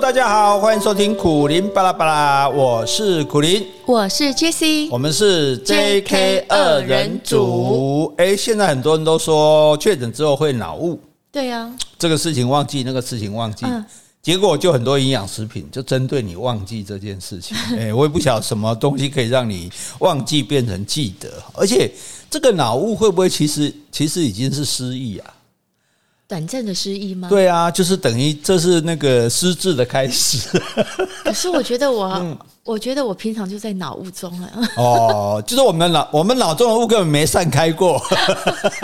大家好，欢迎收听苦林巴拉巴拉，我是苦林，我是 Jessie，我们是 JK 二人组。哎，现在很多人都说确诊之后会脑雾，对呀，这个事情忘记，那个事情忘记，结果就很多营养食品就针对你忘记这件事情。哎，我也不晓得什么东西可以让你忘记变成记得，而且这个脑雾会不会其实其实已经是失忆啊？短暂的失忆吗？对啊，就是等于这是那个失智的开始。可是我觉得我，嗯、我觉得我平常就在脑雾中了。哦，就是我们脑我们脑中的雾根本没散开过，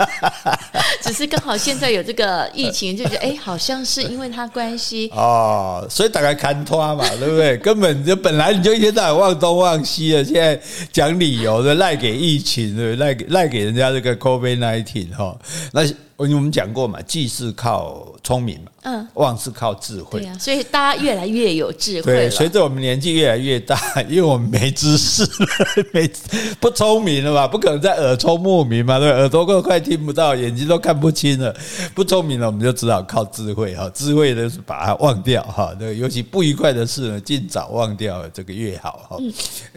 只是刚好现在有这个疫情，就觉得哎，好像是因为它关系哦，所以大概看拖嘛，对不对？根本就本来你就一天到晚忘东忘西的，现在讲理由的赖给疫情，对不对？赖给赖给人家这个 COVID nineteen 哈，那。我们讲过嘛，既是靠聪明嘛，嗯，忘是靠智慧，对啊，所以大家越来越有智慧。对，随着我们年纪越来越大，因为我们没知识了，没不聪明了嘛，不可能再耳聪目明嘛，对，耳朵都快听不到，眼睛都看不清了，不聪明了，我们就只好靠智慧哈，智慧呢是把它忘掉哈，对，尤其不愉快的事呢，尽早忘掉，这个越好哈。嗯，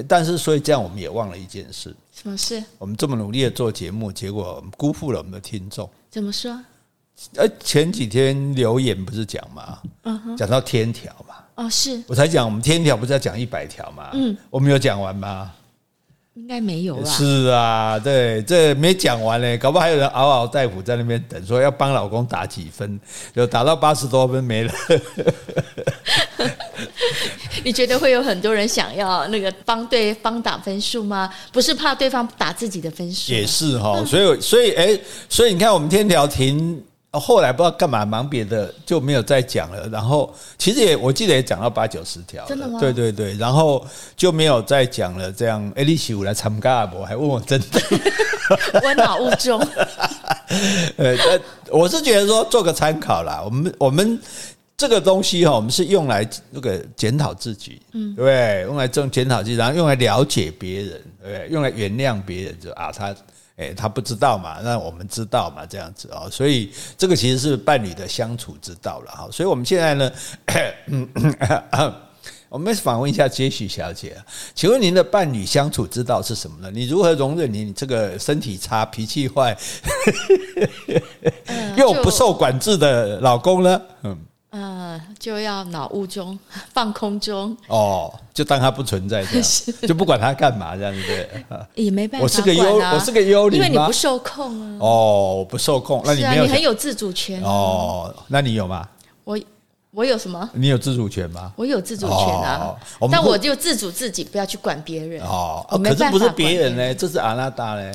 但是所以这样，我们也忘了一件事。什么事？我们这么努力的做节目，结果我们辜负了我们的听众。怎么说？呃，前几天留言不是讲吗？讲到天条嘛。哦，是。我才讲，我们天条不是要讲一百条吗？嗯，我们有讲完吗？应该没有吧？是啊，对，这没讲完嘞，搞不好还有人嗷嗷待哺在那边等，说要帮老公打几分，就打到八十多分没了。你觉得会有很多人想要那个帮对方打分数吗？不是怕对方打自己的分数？也是哈，所以所以哎，所以你看我们天条停。后来不知道干嘛忙别的就没有再讲了，然后其实也我记得也讲到八九十条，真的吗？对对对，然后就没有再讲了。这样，哎，你是有来参加我？还问我真的？我脑雾中。呃，我是觉得说做个参考啦。我们我们这个东西哈，我们是用来那个检讨自己，嗯，对？用来这种检讨自己，然后用来了解别人，对？用来原谅别人，就啊他。哎，他不知道嘛，那我们知道嘛，这样子哦，所以这个其实是伴侣的相处之道了哈。所以我们现在呢，我们访问一下杰西小姐，请问您的伴侣相处之道是什么呢？你如何容忍你这个身体差、脾气坏、又不受管制的老公呢？嗯。呃，就要脑雾中 放空中哦，就当它不存在这样，就不管它干嘛这样子对，也没办法、啊。我是个幽，我是个幽灵，因为你不受控啊。哦，我不受控，那你没有、啊，你很有自主权、啊、哦。那你有吗？我我有什么？你有自主权吗？我有自主权啊，哦、但我就自主自己，不要去管别人哦。哦，可是不是别人呢？这是阿拉达呢。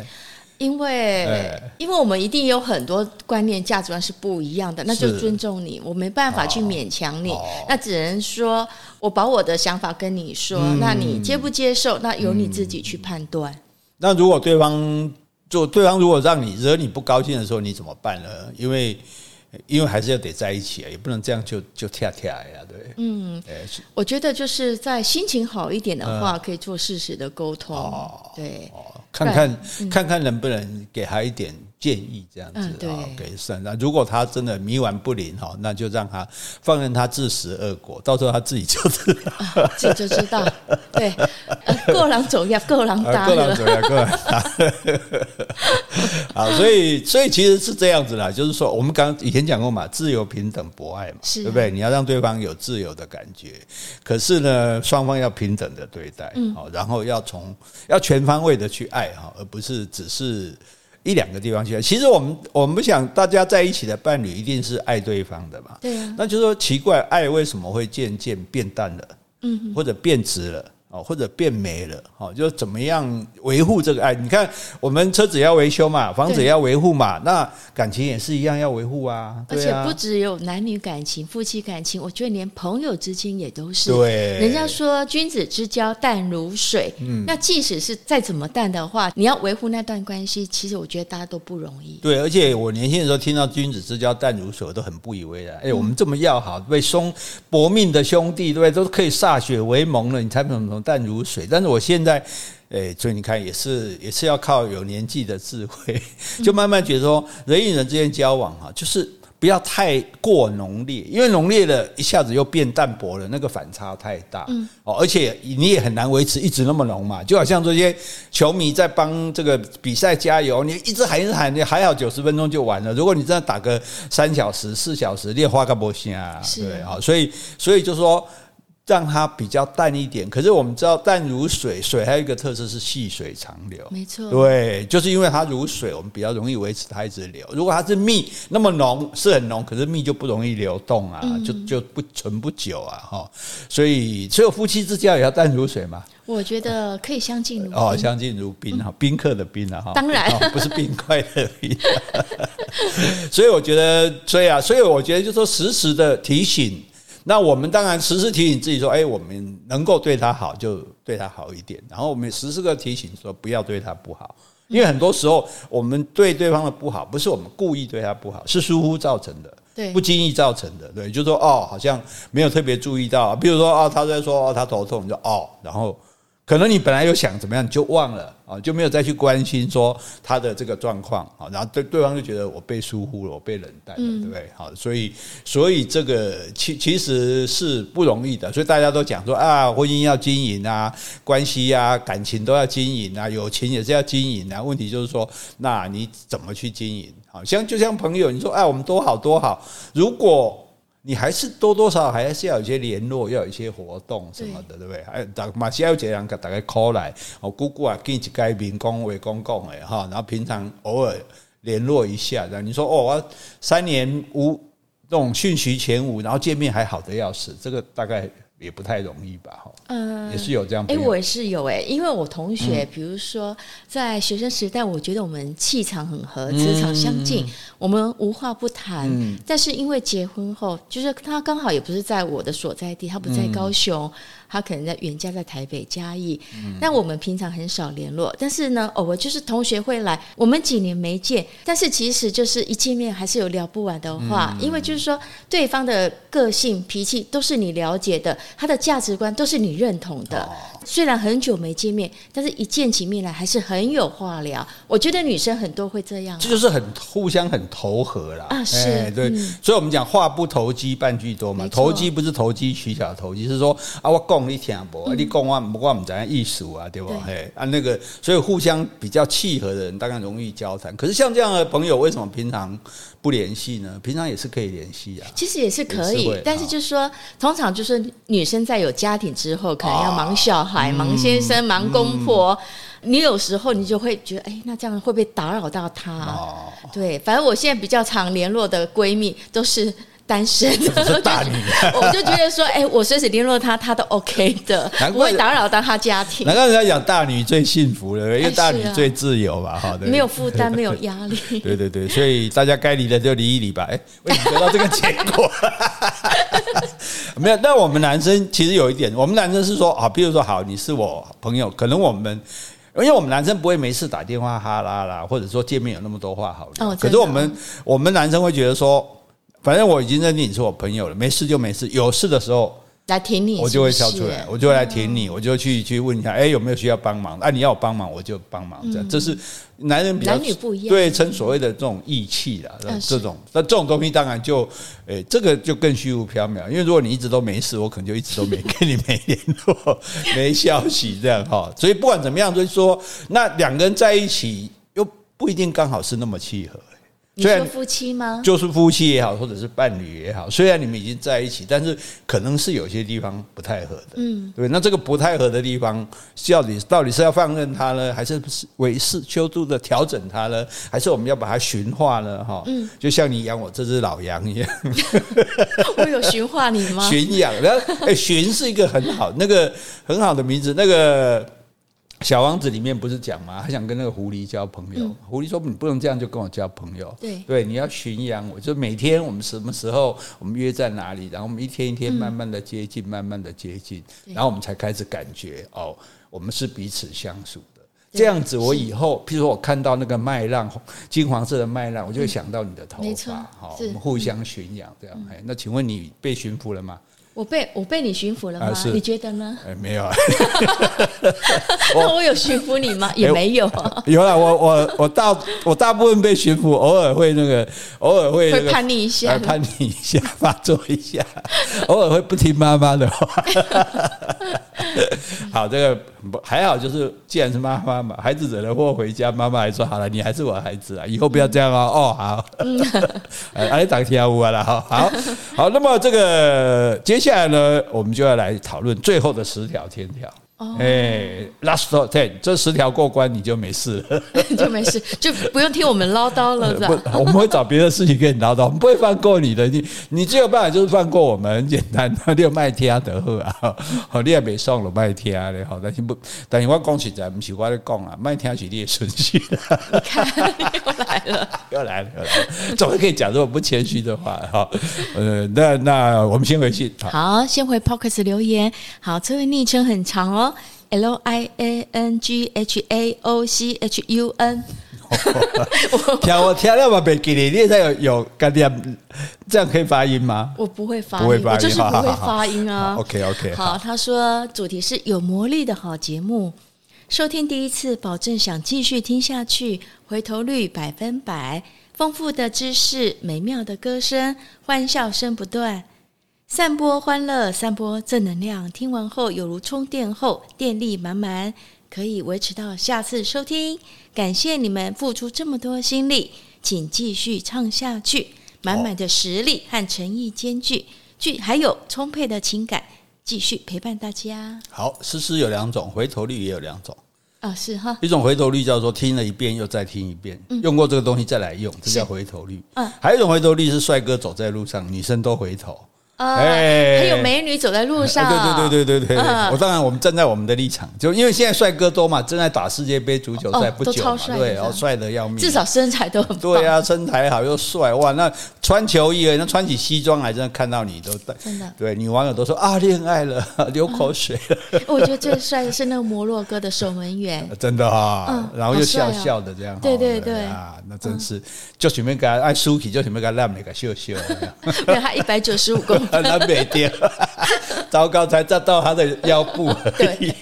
因为，因为我们一定有很多观念、价值观是不一样的，那就尊重你，我没办法去勉强你，那只能说我把我的想法跟你说，那你接不接受，那由你自己去判断。那如果对方就对方如果让你惹你不高兴的时候，你怎么办呢？因为。因为还是要得在一起啊，也不能这样就就跳跳呀，对。嗯，我觉得就是在心情好一点的话，可以做适时的沟通。哦，对，看看看看能不能给他一点建议，这样子啊，给算。那如果他真的冥顽不灵哈，那就让他放任他自食恶果，到时候他自己就知道，自己就知道。对，过狼走呀，过狼打。过狼走呀，过狼打。啊，所以所以其实是这样子啦，就是说我们刚以前。讲过嘛，自由、平等、博爱嘛，对不对？你要让对方有自由的感觉，可是呢，双方要平等的对待，好，然后要从要全方位的去爱哈，而不是只是一两个地方去爱。其实我们我们不想大家在一起的伴侣一定是爱对方的嘛，对啊，那就是说奇怪，爱为什么会渐渐变淡了，嗯，或者变质了？哦，或者变没了，哦，就怎么样维护这个爱？你看，我们车子要维修嘛，房子也要维护嘛，那感情也是一样要维护啊。而且不只有男女感情、夫妻感情，我觉得连朋友之间也都是。对，人家说君子之交淡如水，嗯，那即使是再怎么淡的话，你要维护那段关系，其实我觉得大家都不容易。对，而且我年轻的时候听到君子之交淡如水，我都很不以为然。哎，我们这么要好，为兄搏命的兄弟，对不对？都可以歃血为盟了，你才怎么淡如水，但是我现在，诶，所以你看，也是也是要靠有年纪的智慧，就慢慢觉得说，人与人之间交往哈，就是不要太过浓烈，因为浓烈了一下子又变淡薄了，那个反差太大。嗯，哦，而且你也很难维持一直那么浓嘛，就好像这些球迷在帮这个比赛加油，你一直喊一直喊，你还好九十分钟就完了。如果你真的打个三小时、四小时，你也花个不行啊，对啊，所以所以就说。让它比较淡一点，可是我们知道淡如水，水还有一个特色是细水长流，没错，对，就是因为它如水，我们比较容易维持它一直流。如果它是蜜那么浓，是很浓，可是蜜就不容易流动啊，嗯、就就不存不久啊，哈。所以，所有夫妻之交也要淡如水嘛。我觉得可以相敬如哦，相敬如宾哈，宾客的宾啊哈，当然不是冰块的冰。所以我觉得，所以啊，所以我觉得，就说时时的提醒。那我们当然时时提醒自己说，哎，我们能够对他好就对他好一点，然后我们时时刻提醒说不要对他不好，因为很多时候我们对对方的不好不是我们故意对他不好，是疏忽造成的，对，不经意造成的，对，就是说哦，好像没有特别注意到，比如说哦，他在说哦，他头痛，就哦，然后。可能你本来有想怎么样，你就忘了啊，就没有再去关心说他的这个状况啊，然后对对方就觉得我被疏忽了，我被冷淡了，对不对？好，所以所以这个其其实是不容易的，所以大家都讲说啊，婚姻要经营啊，关系啊，感情都要经营啊，友情也是要经营啊。问题就是说，那你怎么去经营？好像就像朋友，你说哎，我们多好多好，如果。你还是多多少少还是要有一些联络，要有一些活动什么的，对，对不对？哎，大马西有这样个大家 call 来，我姑姑啊，给你改名公为公共哎哈，然后平常偶尔联络一下，然后你说哦，我三年无这种讯息前五，然后见面还好的要死，这个大概。也不太容易吧，哈，嗯，也是有这样。哎，我也是有哎，因为我同学，比如说在学生时代，我觉得我们气场很合，磁场相近，我们无话不谈。但是因为结婚后，就是他刚好也不是在我的所在地，他不在高雄。他可能在远嫁在台北嘉义，但我们平常很少联络。但是呢，偶尔就是同学会来，我们几年没见，但是其实就是一见面还是有聊不完的话，因为就是说对方的个性脾气都是你了解的，他的价值观都是你认同的。虽然很久没见面，但是一见起面来还是很有话聊。我觉得女生很多会这样，这就是很互相很投合啦。啊，是，对，所以我们讲话不投机半句多嘛。投机不是投机取巧投机，是说啊，我讲你听不，你讲我我我们怎样艺术啊，对不？嘿，啊那个，所以互相比较契合的人，大概容易交谈。可是像这样的朋友，为什么平常不联系呢？平常也是可以联系啊。其实也是可以，但是就是说，通常就是女生在有家庭之后，可能要忙小孩。忙先生，忙公婆，你有时候你就会觉得，哎，那这样会不会打扰到他？对，反正我现在比较常联络的闺蜜都是单身的，是 大女，我就觉得说，哎，我随时联络他，他都 OK 的，不会打扰到他家庭。难怪人家讲大女最幸福了，因为大女最自由吧？哈，没有负担，没有压力。对对对，所以大家该离的就离一离吧。哎，为什么得到这个结果？没有，但我们男生其实有一点，我们男生是说啊，比如说好，你是我朋友，可能我们，因为我们男生不会没事打电话哈啦啦，或者说见面有那么多话好聊。哦，可是我们我们男生会觉得说，反正我已经认定你是我朋友了，没事就没事，有事的时候。来挺你是是，我就会跳出来，我就会来挺你，我就去去问一下，哎，有没有需要帮忙？啊，你要我帮忙，我就帮忙。这样，这是男人比较男女不一样，对，称所谓的这种义气啦，这种。那这种东西当然就，哎，这个就更虚无缥缈。因为如果你一直都没事，我可能就一直都没跟你没联络、没消息这样哈。所以不管怎么样，就是说，那两个人在一起又不一定刚好是那么契合。你是夫妻吗？就是夫妻也好，或者是伴侣也好，虽然你们已经在一起，但是可能是有些地方不太合的，嗯，对。那这个不太合的地方，到底到底是要放任它呢，还是维系修度的调整它呢？还是我们要把它驯化呢？哈，嗯，就像你养我这只老羊一样，我有驯化你吗？驯养，然后哎，驯是一个很好那个很好的名字，那个。小王子里面不是讲吗？他想跟那个狐狸交朋友。狐狸说：“你不能这样就跟我交朋友。对，对，你要驯养我。就每天我们什么时候，我们约在哪里，然后我们一天一天慢慢的接近，慢慢的接近，然后我们才开始感觉哦，我们是彼此相属的。这样子，我以后，譬如说我看到那个麦浪，金黄色的麦浪，我就会想到你的头发。好，我们互相驯养，这样。哎，那请问你被驯服了吗？我被我被你驯服了吗？啊、你觉得呢？哎，没有啊。那我有驯服你吗？也没有。哎、有了，我我我大我大部分被驯服，偶尔会那个，偶尔会、那个、会叛逆一下，叛逆一下，发作一下，偶尔会不听妈妈的话。好，这个还好，就是既然是妈妈嘛，孩子惹了祸回家，妈妈还说好了，你还是我的孩子啊，以后不要这样哦。哦，好。哎，打跳舞啊了，好好好。那么这个接接下来呢，我们就要来讨论最后的十条天条。哎，last ten，这十条过关你就没事了，就没事，就不用听我们唠叨了，是吧？我们会找别的事情跟你唠叨，我们不会放过你的。你你只有办法就是放过我们，很简单，你有麦听得好啊，好，你也没送了麦天的，好，但是不，但是我讲实在，不是我在讲啊，麦天是你的顺序。你看，又来了，又来了，又来了，怎么可以讲这么不谦虚的话？哈，呃，那那我们先回去，好，先回 Podcast 留言。好，这位昵称很长哦。L I A N G H A O C H U N，听我听了嘛，别给你，你在有有概念，这样可以发音吗？我不会发音，我就是不会发音啊。OK OK，好，他说主题是有魔力的好节目，收听第一次保证想继续听下去，回头率百分百，丰富的知识，美妙的歌声，欢笑声不断。散播欢乐，散播正能量。听完后有如充电后，电力满满，可以维持到下次收听。感谢你们付出这么多心力，请继续唱下去。满满的实力和诚意兼具，具还有充沛的情感，继续陪伴大家。好，诗诗有两种，回头率也有两种啊，是哈。一种回头率叫做听了一遍又再听一遍，嗯、用过这个东西再来用，这叫回头率。嗯，还有一种回头率是帅哥走在路上，女生都回头。哎，还有美女走在路上。对对对对对对，我当然我们站在我们的立场，就因为现在帅哥多嘛，正在打世界杯足球赛不久嘛，对，然后帅的要命，至少身材都很棒。对啊，身材好又帅哇！那穿球衣，那穿起西装来，真的看到你都真的对，女网友都说啊，恋爱了，流口水了。我觉得最帅的是那个摩洛哥的守门员，真的哈，然后又笑笑的这样，对对对啊，那真是就准备给他爱舒淇，就准备给他烂那个秀秀，没有他一百九十五公分，他没掉。糟糕，才扎到他的腰部而已。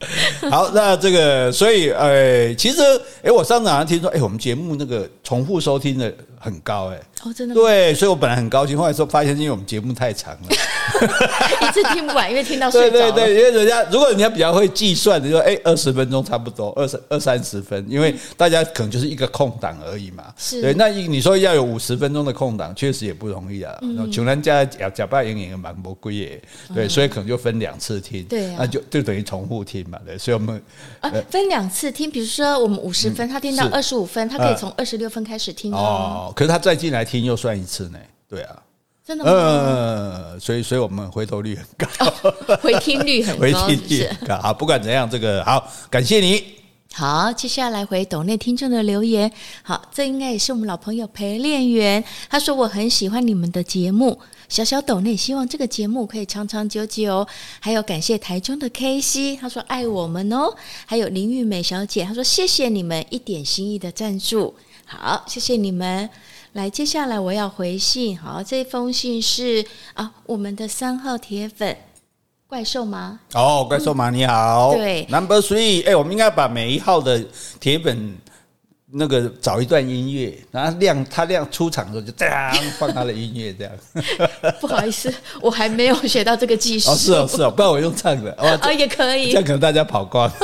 好，那这个，所以，呃，其实，哎，我上次好像听说，哎，我们节目那个重复收听的很高，哎。哦，真的对，所以我本来很高兴，后来说发现，因为我们节目太长了，一次听不完，因为听到睡着。对对对，因为人家如果人家比较会计算，你说哎，二十分钟差不多，二十二三十分，因为大家可能就是一个空档而已嘛。是。对，那你说要有五十分钟的空档，确实也不容易啊。穷人家假假扮演演蛮不贵耶。对，所以可能就分两次听。对。那就就等于重复听嘛。对，所以我们啊，分两次听，比如说我们五十分，他听到二十五分，他可以从二十六分开始听哦。可是他再进来。听又算一次呢，对啊，真的吗？呃，所以所以我们回头率很高，哦、回听率很高，回听率很高。好，不管怎样，这个好，感谢你。好，接下来回抖内听众的留言。好，这应该也是我们老朋友陪练员，他说我很喜欢你们的节目，小小抖内希望这个节目可以长长久久。还有感谢台中的 K C，他说爱我们哦。还有林玉美小姐，她说谢谢你们一点心意的赞助。好，谢谢你们。来，接下来我要回信。好，这封信是啊，我们的三号铁粉怪兽吗？哦，怪兽吗？你好，嗯、对，Number Three。哎，我们应该把每一号的铁粉那个找一段音乐，然后亮他亮出场的时候就这样放他的音乐，这样。不好意思，我还没有学到这个技术。哦，是哦，是哦，不然我用唱的哦，哦，也可以。这样可能大家跑光。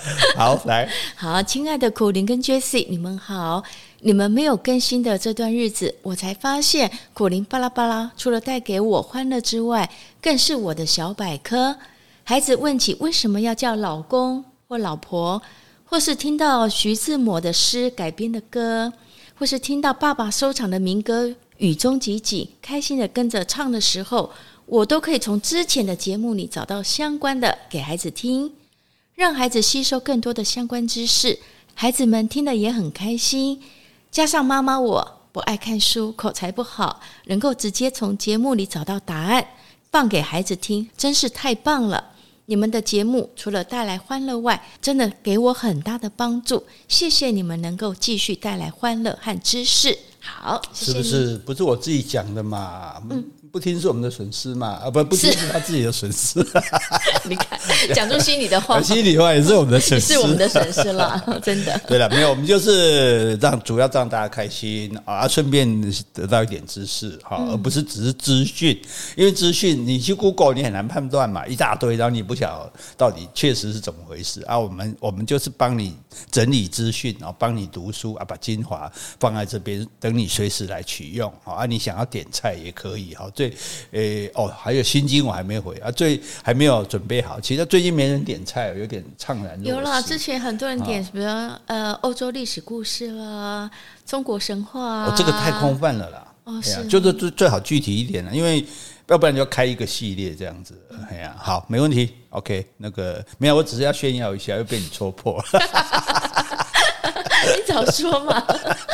好，来，好，亲爱的苦苓跟 Jessie，你们好。你们没有更新的这段日子，我才发现苦苓巴拉巴拉除了带给我欢乐之外，更是我的小百科。孩子问起为什么要叫老公或老婆，或是听到徐志摩的诗改编的歌，或是听到爸爸收藏的民歌《雨中即景》，开心的跟着唱的时候，我都可以从之前的节目里找到相关的给孩子听，让孩子吸收更多的相关知识，孩子们听得也很开心。加上妈妈我不爱看书，口才不好，能够直接从节目里找到答案，放给孩子听，真是太棒了！你们的节目除了带来欢乐外，真的给我很大的帮助。谢谢你们能够继续带来欢乐和知识。好，谢谢，是不是不是我自己讲的嘛？嗯，不听是我们的损失嘛？啊，不不听是他自己的损失。你看，讲出心里的话，心里话也是我们的损失，是我们的损失了，真的。对了，没有，我们就是让主要让大家开心啊，顺便得到一点知识哈，而不是只是资讯。因为资讯你去 Google 你很难判断嘛，一大堆，然后你不晓得到底确实是怎么回事啊。我们我们就是帮你整理资讯，然后帮你读书啊，把精华放在这边，等你随时来取用啊。你想要点菜也可以哈。对，诶哦，还有心经我还没回啊，最还没有准备好。其实最近没人点菜，有点怅然。有啦，之前很多人点什么呃欧洲历史故事啦，中国神话啊。哦，这个太空泛了啦。哦，是，啊就是最最好具体一点了，因为要不然就要开一个系列这样子。哎呀，好，没问题。OK，那个没有，我只是要炫耀一下，又被你戳破了。你早说嘛！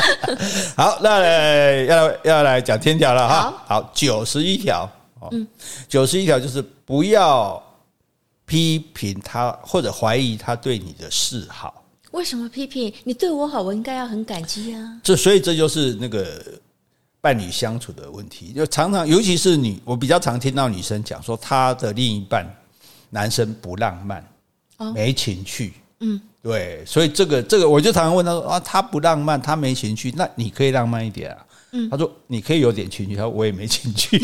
好，那要要来讲天条了哈。好，九十一条。嗯，九十一条就是不要批评他或者怀疑他对你的示好。为什么批评？你对我好，我应该要很感激啊。这所以这就是那个伴侣相处的问题。就常常，尤其是女，我比较常听到女生讲说，她的另一半男生不浪漫，没情趣。嗯。对，所以这个这个，我就常常问他说啊，他不浪漫，他没情趣，那你可以浪漫一点啊。嗯，他说你可以有点情趣，他说我也没情趣，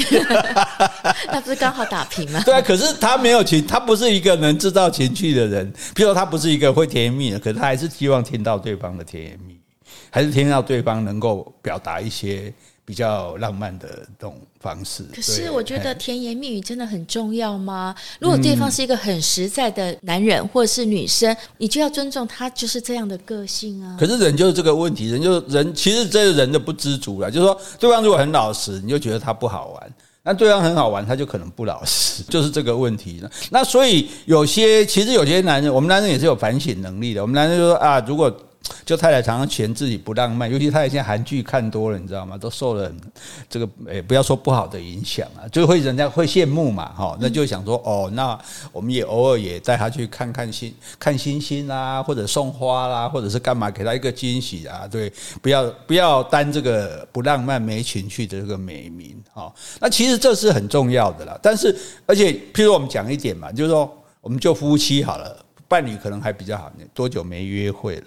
那不是刚好打平吗？对啊，可是他没有情，他不是一个能制造情趣的人。比如说他不是一个会甜言蜜语的，可是他还是希望听到对方的甜言蜜语，还是听到对方能够表达一些。比较浪漫的这种方式，可是我觉得甜言蜜语真的很重要吗？如果对方是一个很实在的男人或者是女生，你就要尊重他，就是这样的个性啊。可是人就是这个问题，人就人其实这是人的不知足了。就是说，对方如果很老实，你就觉得他不好玩；那对方很好玩，他就可能不老实，就是这个问题。那所以有些其实有些男人，我们男人也是有反省能力的。我们男人就说啊，如果。就太太常常嫌自己不浪漫，尤其太太现在韩剧看多了，你知道吗？都受了这个诶，不要说不好的影响啊，就会人家会羡慕嘛，哈，那就想说哦，那我们也偶尔也带他去看看星，看星星啦，或者送花啦，或者是干嘛，给他一个惊喜啊，对，不要不要担这个不浪漫没情趣的这个美名，哈，那其实这是很重要的啦。但是而且，譬如我们讲一点嘛，就是说，我们就夫妻好了，伴侣可能还比较好，多久没约会了？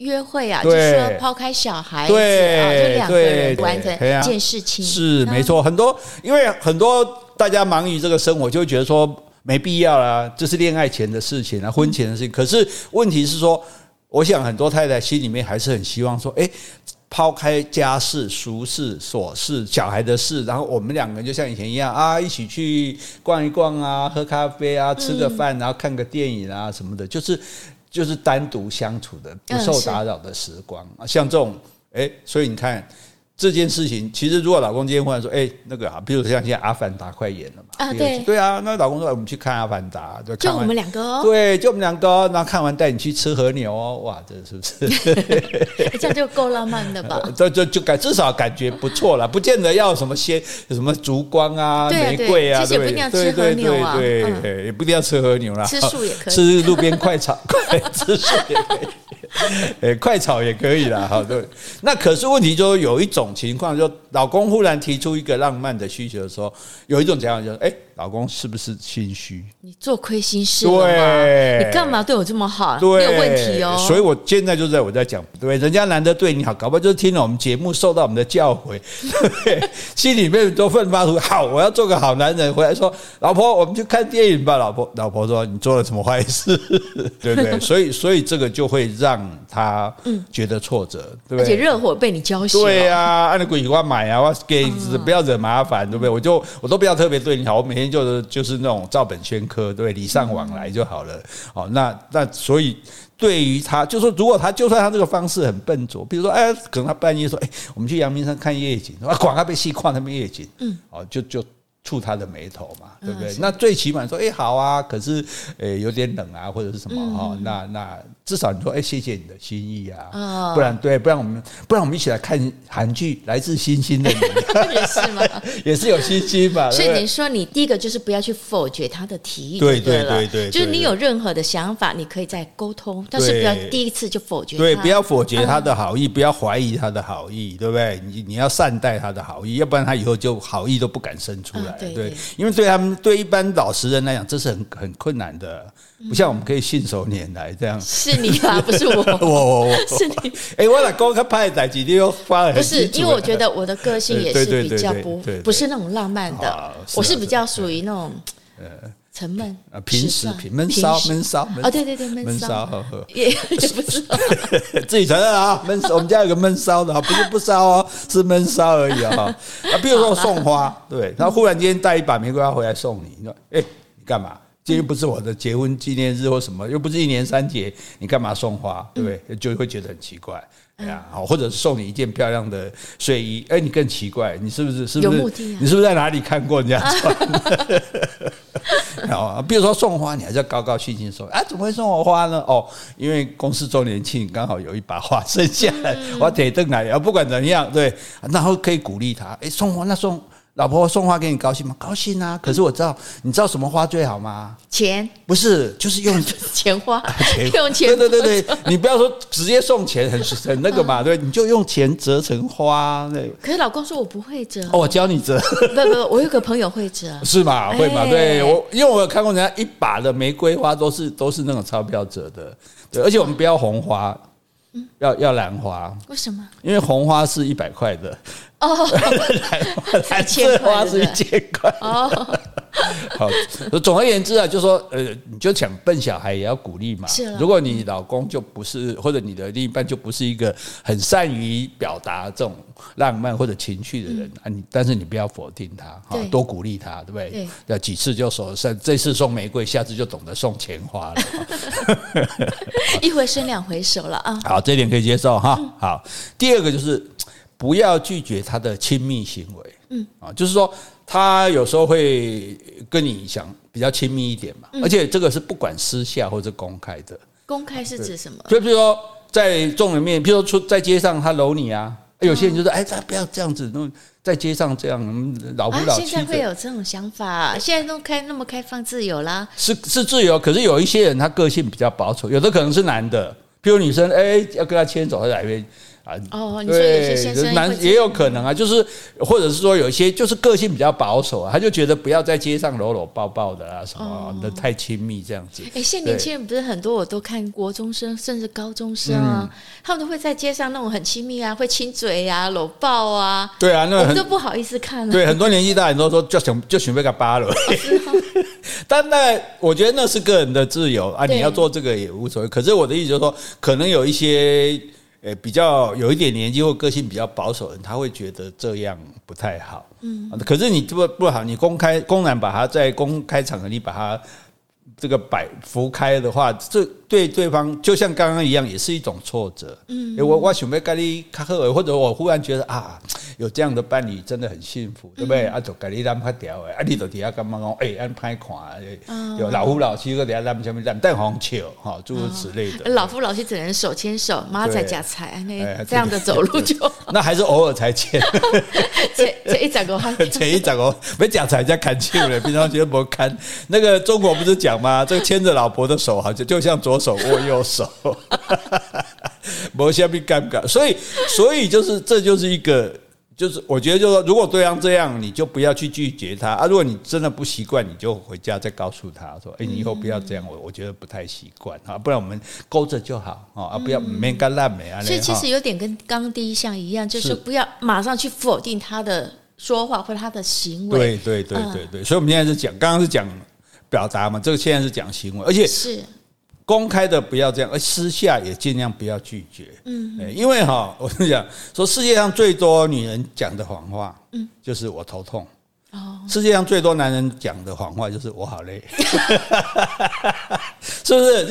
约会啊，就是说抛开小孩子啊，就两个人完成一件事情，是没错。很多因为很多大家忙于这个生活，就会觉得说没必要啦，这是恋爱前的事情啊，婚前的事情。可是问题是说，我想很多太太心里面还是很希望说，诶，抛开家事、俗事、琐事、小孩的事，然后我们两个人就像以前一样啊，一起去逛一逛啊，喝咖啡啊，吃个饭，然后看个电影啊什么的，就是。就是单独相处的、不受打扰的时光啊，像这种，哎，所以你看。这件事情其实，如果老公今天忽然说：“哎，那个啊，比如像现在《阿凡达》快演了嘛，啊对对啊，那老公说我们去看《阿凡达》，就就我们两个哦，对，就我们两个，然后看完带你去吃和牛哦，哇，这是不是？这样就够浪漫的吧？就就就感至少感觉不错了，不见得要什么鲜什么烛光啊、玫瑰啊，其实也不一定要吃和牛啊，对对，也不一定要吃和牛啦，吃素也可以，吃路边快炒，快吃素也可以。诶，快炒也可以啦，好对。那可是问题就是有一种情况，就老公忽然提出一个浪漫的需求的时候，有一种讲法就是，哎。老公是不是心虚？你做亏心事了吗？对，你干嘛对我这么好？对，没有问题哦。所以我现在就在我在讲，对，人家难得对你好，搞不好就是听了我们节目，受到我们的教诲，对，心里面都奋发图好，我要做个好男人。回来说，老婆，我们去看电影吧。老婆，老婆说你做了什么坏事？对不对？所以，所以这个就会让他觉得挫折，对不对？而且热火被你浇熄。对呀，按照规矩我买啊，我给不要惹麻烦，对不对？我就我都不要特别对你好，我每天。就是就是那种照本宣科，对，礼尚往来就好了。好，那那所以对于他，就说如果他就算他这个方式很笨拙，比如说，哎，可能他半夜说，哎，我们去阳明山看夜景，啊，广告被细矿那边夜景，嗯，哦，就就触他的眉头嘛，对不对？那最起码说，哎，好啊，可是诶有点冷啊，或者是什么哈？那那至少你说，哎，谢谢你的心意啊，不然对，不然我们不然我们一起来看韩剧《来自星星的你》，也是吗？也是有星星嘛。所以你说，你第一个就是不要去否决他的提议，对对对对，就是你有任何的想法，你可以再沟通，但是不要第一次就否决，对，不要否决他的好意，不要怀疑他的好意，对不对？你你要善待他的好意，要不然他以后就好意都不敢生出来，对，因为对他们对一般老实人来讲，这是很很困难的，不像我们可以信手拈来这样。是你啊，不是我，我我我，是你。哎，我老公他拍的仔，你又发了，不是，因为我觉得我的个性也是比较不不是那种浪漫的，我是比较属于那种呃。沉闷啊，平时平闷骚闷骚啊，对对对，闷骚也 也不知道，自己承认啊，闷骚。我们家有个闷骚的，不是不骚哦，是闷骚而已啊。啊，比如说送花，对，他忽然间带一把玫瑰花回来送你，你说，哎，你干嘛？今天不是我的结婚纪念日或什么，又不是一年三节，你干嘛送花？对不对？就会觉得很奇怪。哎呀，好，或者是送你一件漂亮的睡衣，哎，你更奇怪，你是不是是不是？有目的啊？你是不是在哪里看过人家穿？啊，比如说送花，你还是要高高兴兴说，啊，怎么会送我花呢？哦，因为公司周年庆刚好有一把花剩下来，我得等来，不管怎样，对，然后可以鼓励他，哎，送花那送。老婆送花给你高兴吗？高兴啊！可是我知道，你知道什么花最好吗？钱不是，就是用 钱花，用钱。对对对对，你不要说直接送钱，很很那个嘛，对，你就用钱折成花。对。可是老公说我不会折，哦，我教你折。不不，我有个朋友会折，是吗？会吗？对我，因为我有看过人家一把的玫瑰花都是都是那种钞票折的，对，而且我们不要红花，要要兰花。为什么？因为红花是一百块的。哦，蓝色花是一千块。哦，好，总而言之啊，就是说，呃，你就想笨小孩也要鼓励嘛。是。如果你老公就不是，或者你的另一半就不是一个很善于表达这种浪漫或者情绪的人啊，你但是你不要否定他，好，多鼓励他，对不对？对。要几次就说，这次送玫瑰，下次就懂得送钱花了。一回生两回熟了啊。好，这点可以接受哈。好，第二个就是。不要拒绝他的亲密行为，嗯啊，就是说他有时候会跟你想比较亲密一点嘛，而且这个是不管私下或者公开的。公开是指什么？就比如说在众人面，比如说出在街上他搂你啊，有些人就说哎，他不要这样子，那在街上这样老夫老妻。现在会有这种想法，现在都开那么开放自由啦。是是自由，可是有一些人他个性比较保守，有的可能是男的，比如女生哎要跟他牵手，他来一哦，你说有些先生男也有可能啊，就是或者是说有一些就是个性比较保守啊，他就觉得不要在街上搂搂抱抱的啊，什么的太亲密这样子。哎，现在年轻人不是很多，我都看国中生甚至高中生啊，他们都会在街上那种很亲密啊，会亲嘴呀、搂抱啊。对啊，那我们都不好意思看了。对，很多年纪大人都说就想就准备个扒了。但那我觉得那是个人的自由啊，你要做这个也无所谓。可是我的意思就是说，可能有一些。诶，比较有一点年纪或个性比较保守的人，他会觉得这样不太好。嗯，可是你这不不好，你公开公然把他在公开场合你把他这个摆浮开的话，这对对方就像刚刚一样，也是一种挫折。嗯，我我想要跟你卡赫，或者我忽然觉得啊。有这样的伴侣真的很幸福，对不对？啊，就跟你揽拍掉诶，啊，你就底下干嘛讲？哎，安拍看，有老夫老妻个底下揽下面揽蛋黄球，哈，诸如此类的。老夫老妻只能手牵手，妈在夹菜，那这样的走路就 那还是偶尔才牵。这这一整个话，这一整个没夹菜在看球嘞，平常觉得不看。那个中国不是讲吗？这个牵着老婆的手，好像就像左手握右手，没下面尴尬。所以，所以就是这就是一个。就是我觉得，就是说，如果对方这样，你就不要去拒绝他啊。如果你真的不习惯，你就回家再告诉他说：“哎，你以后不要这样，我我觉得不太习惯啊。不然我们勾着就好啊，不要没干烂没啊。”所以其实有点跟刚刚第一项一样，就是不要马上去否定他的说话或者他的行为。对对对对对，所以我们现在是讲，刚刚是讲表达嘛，这个现在是讲行为，而且是。公开的不要这样，而私下也尽量不要拒绝。嗯，因为哈，我跟你讲，说世界上最多女人讲的谎话，嗯，就是我头痛。哦，世界上最多男人讲的谎话就是我好累。是不是？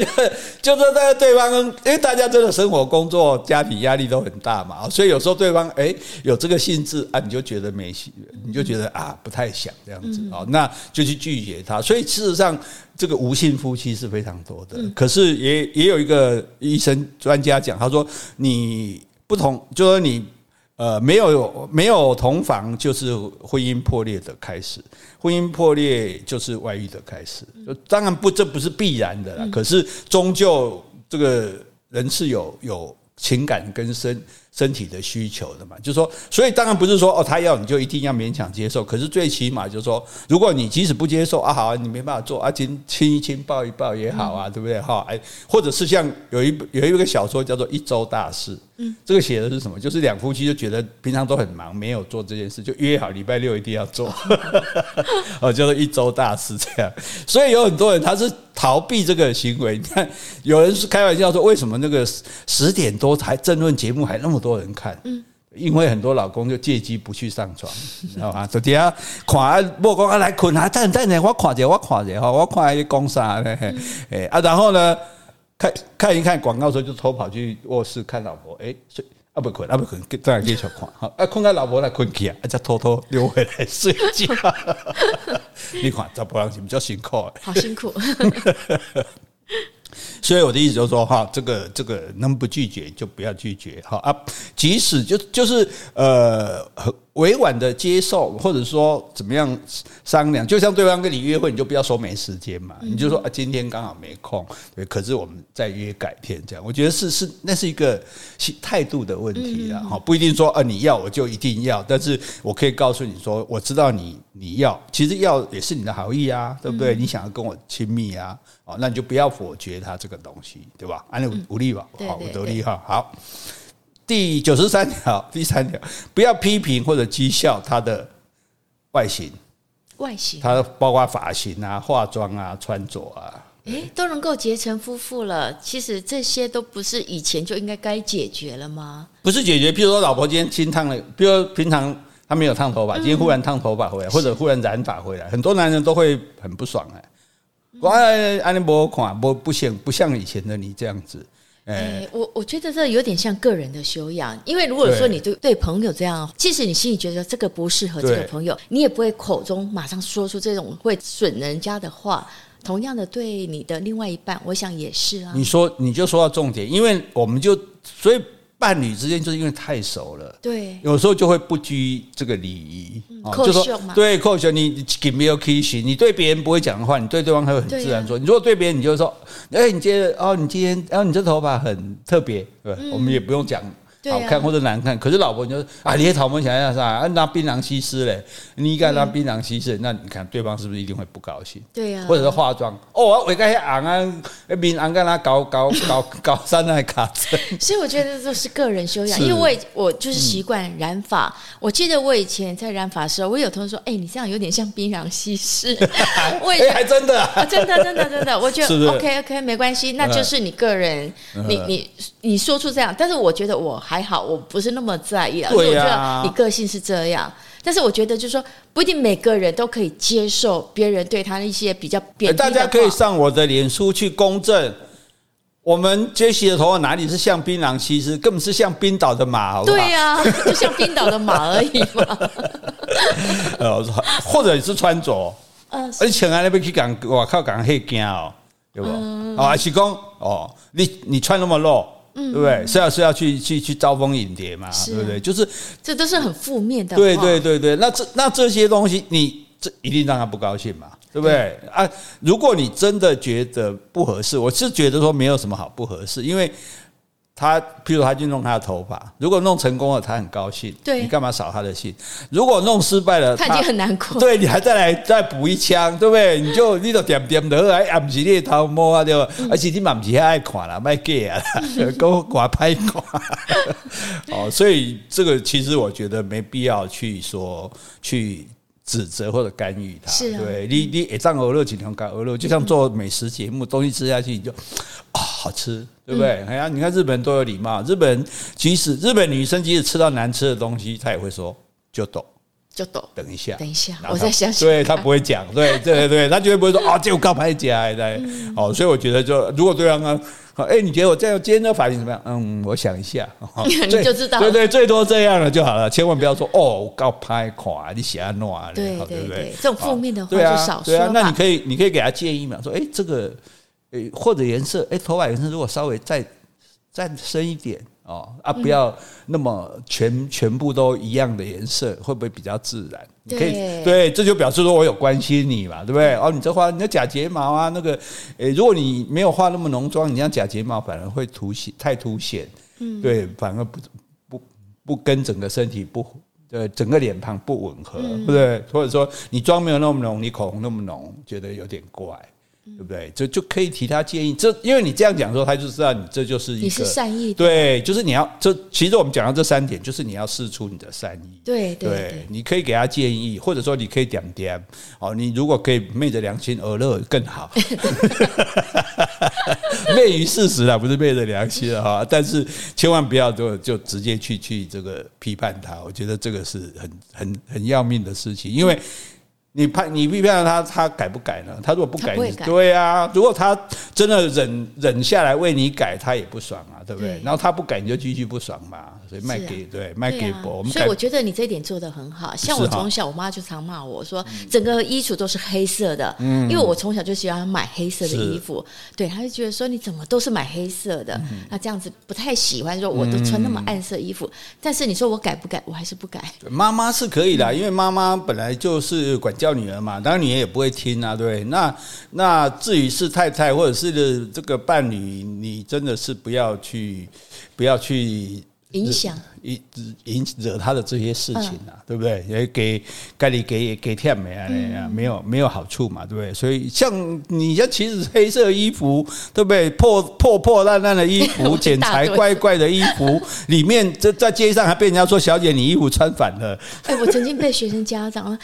就 就是在对方，因为大家真的生活、工作、家庭压力都很大嘛，所以有时候对方哎有这个兴致啊，你就觉得没戏，你就觉得啊不太想这样子啊，那就去拒绝他。所以事实上，这个无性夫妻是非常多的。可是也也有一个医生专家讲，他说你不同，就说你。呃，没有没有同房就是婚姻破裂的开始，婚姻破裂就是外遇的开始。当然不，这不是必然的啦。可是终究这个人是有有情感跟身身体的需求的嘛，就是说，所以当然不是说哦，他要你就一定要勉强接受。可是最起码就是说，如果你即使不接受啊，好啊，你没办法做啊，亲亲一亲抱一抱也好啊，对不对？哈，哎，或者是像有一有一个小说叫做《一周大事》，嗯，这个写的是什么？就是两夫妻就觉得平常都很忙，没有做这件事，就约好礼拜六一定要做，哦，叫做一周大事这样。所以有很多人他是逃避这个行为。你看，有人是开玩笑说，为什么那个十点多才政论节目还那么多？多人看，因为很多老公就借机不去上床，知道吗？就底下看，莫讲啊来困啊，等等呢，我看着我看着哈，我看伊讲啥呢？哎啊，然后呢，看看一看广告的时候，就偷跑去卧室看老婆，哎，睡啊不困啊不困，再继续看，好啊，困到老婆来困去啊，再偷偷溜回来睡觉。你看这不让你比较辛苦，好辛苦。所以我的意思就是说，哈，这个这个能不拒绝就不要拒绝，哈啊，即使就就是呃委婉的接受，或者说怎么样商量，就像对方跟你约会，你就不要说没时间嘛，你就说啊今天刚好没空，对，可是我们再约改天这样，我觉得是是那是一个态度的问题啊，哈，不一定说啊你要我就一定要，但是我可以告诉你说，我知道你你要，其实要也是你的好意啊，对不对？你想要跟我亲密啊。哦，那你就不要否决他这个东西，对吧？安利无力吧，好，我得力哈。好，第九十三条，第三条，不要批评或者讥笑他的外形，外形，他包括发型啊、化妆啊、穿着啊，诶，都能够结成夫妇了。其实这些都不是以前就应该该解决了吗？不是解决，比如说老婆今天新烫了，比如说平常她没有烫头发，今天忽然烫头发回来，或者忽然染发回来，很多男人都会很不爽哎。我安尼不看，不不像不像以前的你这样子。哎、欸，我我觉得这有点像个人的修养，因为如果说你对对朋友这样，即使你心里觉得这个不适合这个朋友，你也不会口中马上说出这种会损人家的话。同样的，对你的另外一半，我想也是啊。你说你就说到重点，因为我们就所以。伴侣之间就是因为太熟了，对，有时候就会不拘这个礼仪，嗯、就说。对，扣球，你给没有 kiss，你对别人不会讲的话，你对对方还会很自然说。你如果对别人，你就说，哎，你今天哦，你今天，然后你这头发很特别，对，我们也不用讲。好看或者难看，可是老婆你就说啊，你也讨厌想要啥？啊，拿槟榔西施嘞，你敢拿槟榔西施，那你看对方是不是一定会不高兴？对呀，或者是化妆哦，我我该昂啊，面昂跟他搞搞搞搞三那 卡针。所以我觉得这是个人修养，因为我我就是习惯染发。我记得我以前在染发的时候，我有同学说，哎，你这样有点像槟榔西施。我也还真的，真的真的真的，我觉得 OK OK 没关系，那就是你个人，你你你说出这样，但是我觉得我还。好，我不是那么在意啊。对啊，你个性是这样，但是我觉得就是说，不一定每个人都可以接受别人对他的一些比较。大家可以上我的脸书去公证，我们杰西的头发哪里是像槟榔西施，根本是像冰岛的马，好不好？对呀、啊，就像冰岛的马而已嘛。呃，或者是穿着，嗯，而且啊，那边去讲，我靠，讲黑惊哦，对不？嗯、哦，还是讲哦，你你穿那么露。对不对？是要是要去去去招蜂引蝶嘛？啊、对不对？就是这都是很负面的。对对对对，那这那这些东西，你这一定让他不高兴嘛？对不对？对啊，如果你真的觉得不合适，我是觉得说没有什么好不合适，因为。他，譬如他去弄他的头发，如果弄成功了，他很高兴。对，你干嘛扫他的兴？如果弄失败了，他已经很难过。对，你还再来再补一枪，对不对？你就你就点点的，哎，不是你头毛啊，对吧？而且你嘛不是爱看啦，卖给啊，给我挂拍挂。哦，所以这个其实我觉得没必要去说去。指责或者干预他，是啊、对你，你一张鹅肉，几条干鹅肉，就像做美食节目，东西吃下去你就啊、哦、好吃，对不对？哎呀、嗯，你看日本人都有礼貌，日本人即使日本女生即使吃到难吃的东西，她也会说就懂，就抖。等一下，等一下，我再想想。对，他不会讲，对对对对，他绝对不会说啊，这我告白假的。哦，所以我觉得就如果对方啊，哎，你觉得我这样今天的反应怎么样？嗯，我想一下，你就知道。对对，最多这样了就好了，千万不要说哦，我告白垮，你写安诺，对对对，这种负面的话就少说。对啊，那你可以你可以给他建议嘛，说哎，这个。诶，或者颜色，诶，头发颜色如果稍微再再深一点哦，啊，不要那么全全部都一样的颜色，会不会比较自然？你可以对，这就表示说我有关心你嘛，对不对？哦，你这画你的假睫毛啊，那个，诶，如果你没有画那么浓妆，你像假睫毛反而会凸显太凸显，嗯，对，反而不不不跟整个身体不呃整个脸庞不吻合，对不对？或者说你妆没有那么浓，你口红那么浓，觉得有点怪。对不对？就就可以提他建议，这因为你这样讲说，他就知道你这就是一个你是善意的。对，就是你要这。其实我们讲到这三点，就是你要试出你的善意。对对，对，你可以给他建议，或者说你可以点点哦。你如果可以昧着良心而乐更好，昧于事实啊，不是昧着良心哈。但是千万不要就就直接去去这个批判他，我觉得这个是很很很要命的事情，因为。你判你批判他，他改不改呢？他如果不改，改对啊。如果他真的忍忍下来为你改，他也不爽啊，对不对？对，然后他不改，你就继续不爽嘛。所以卖给、啊、对卖给我们。所以我觉得你这一点做的很好。像我从小，我妈就常骂我说，整个衣橱都是黑色的，嗯，因为我从小就喜欢买黑色的衣服。对，她就觉得说你怎么都是买黑色的，那这样子不太喜欢说我都穿那么暗色衣服。但是你说我改不改？我还是不改。妈妈是可以的，因为妈妈本来就是管教女儿嘛，当然女儿也不会听啊，对。那那至于是太太或者是这个伴侣，你真的是不要去，不要去。影响。引引惹他的这些事情啊，对不对？也给该你给给天美啊？没有没有好处嘛，对不对？所以像你像其实黑色衣服，对不对？破破破烂烂的衣服，剪裁怪怪的衣服，里面在在街上还被人家说：“小姐，你衣服穿反了。”哎，我曾经被学生家长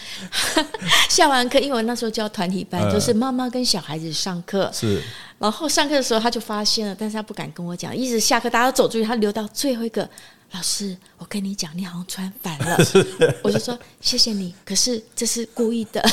下完课，因为我那时候教团体班，就是妈妈跟小孩子上课是。然后上课的时候他就发现了，但是他不敢跟我讲，一直下课大家都走出去，他留到最后一个。老师，我跟你讲，你好像穿反了。我就说谢谢你，可是这是故意的。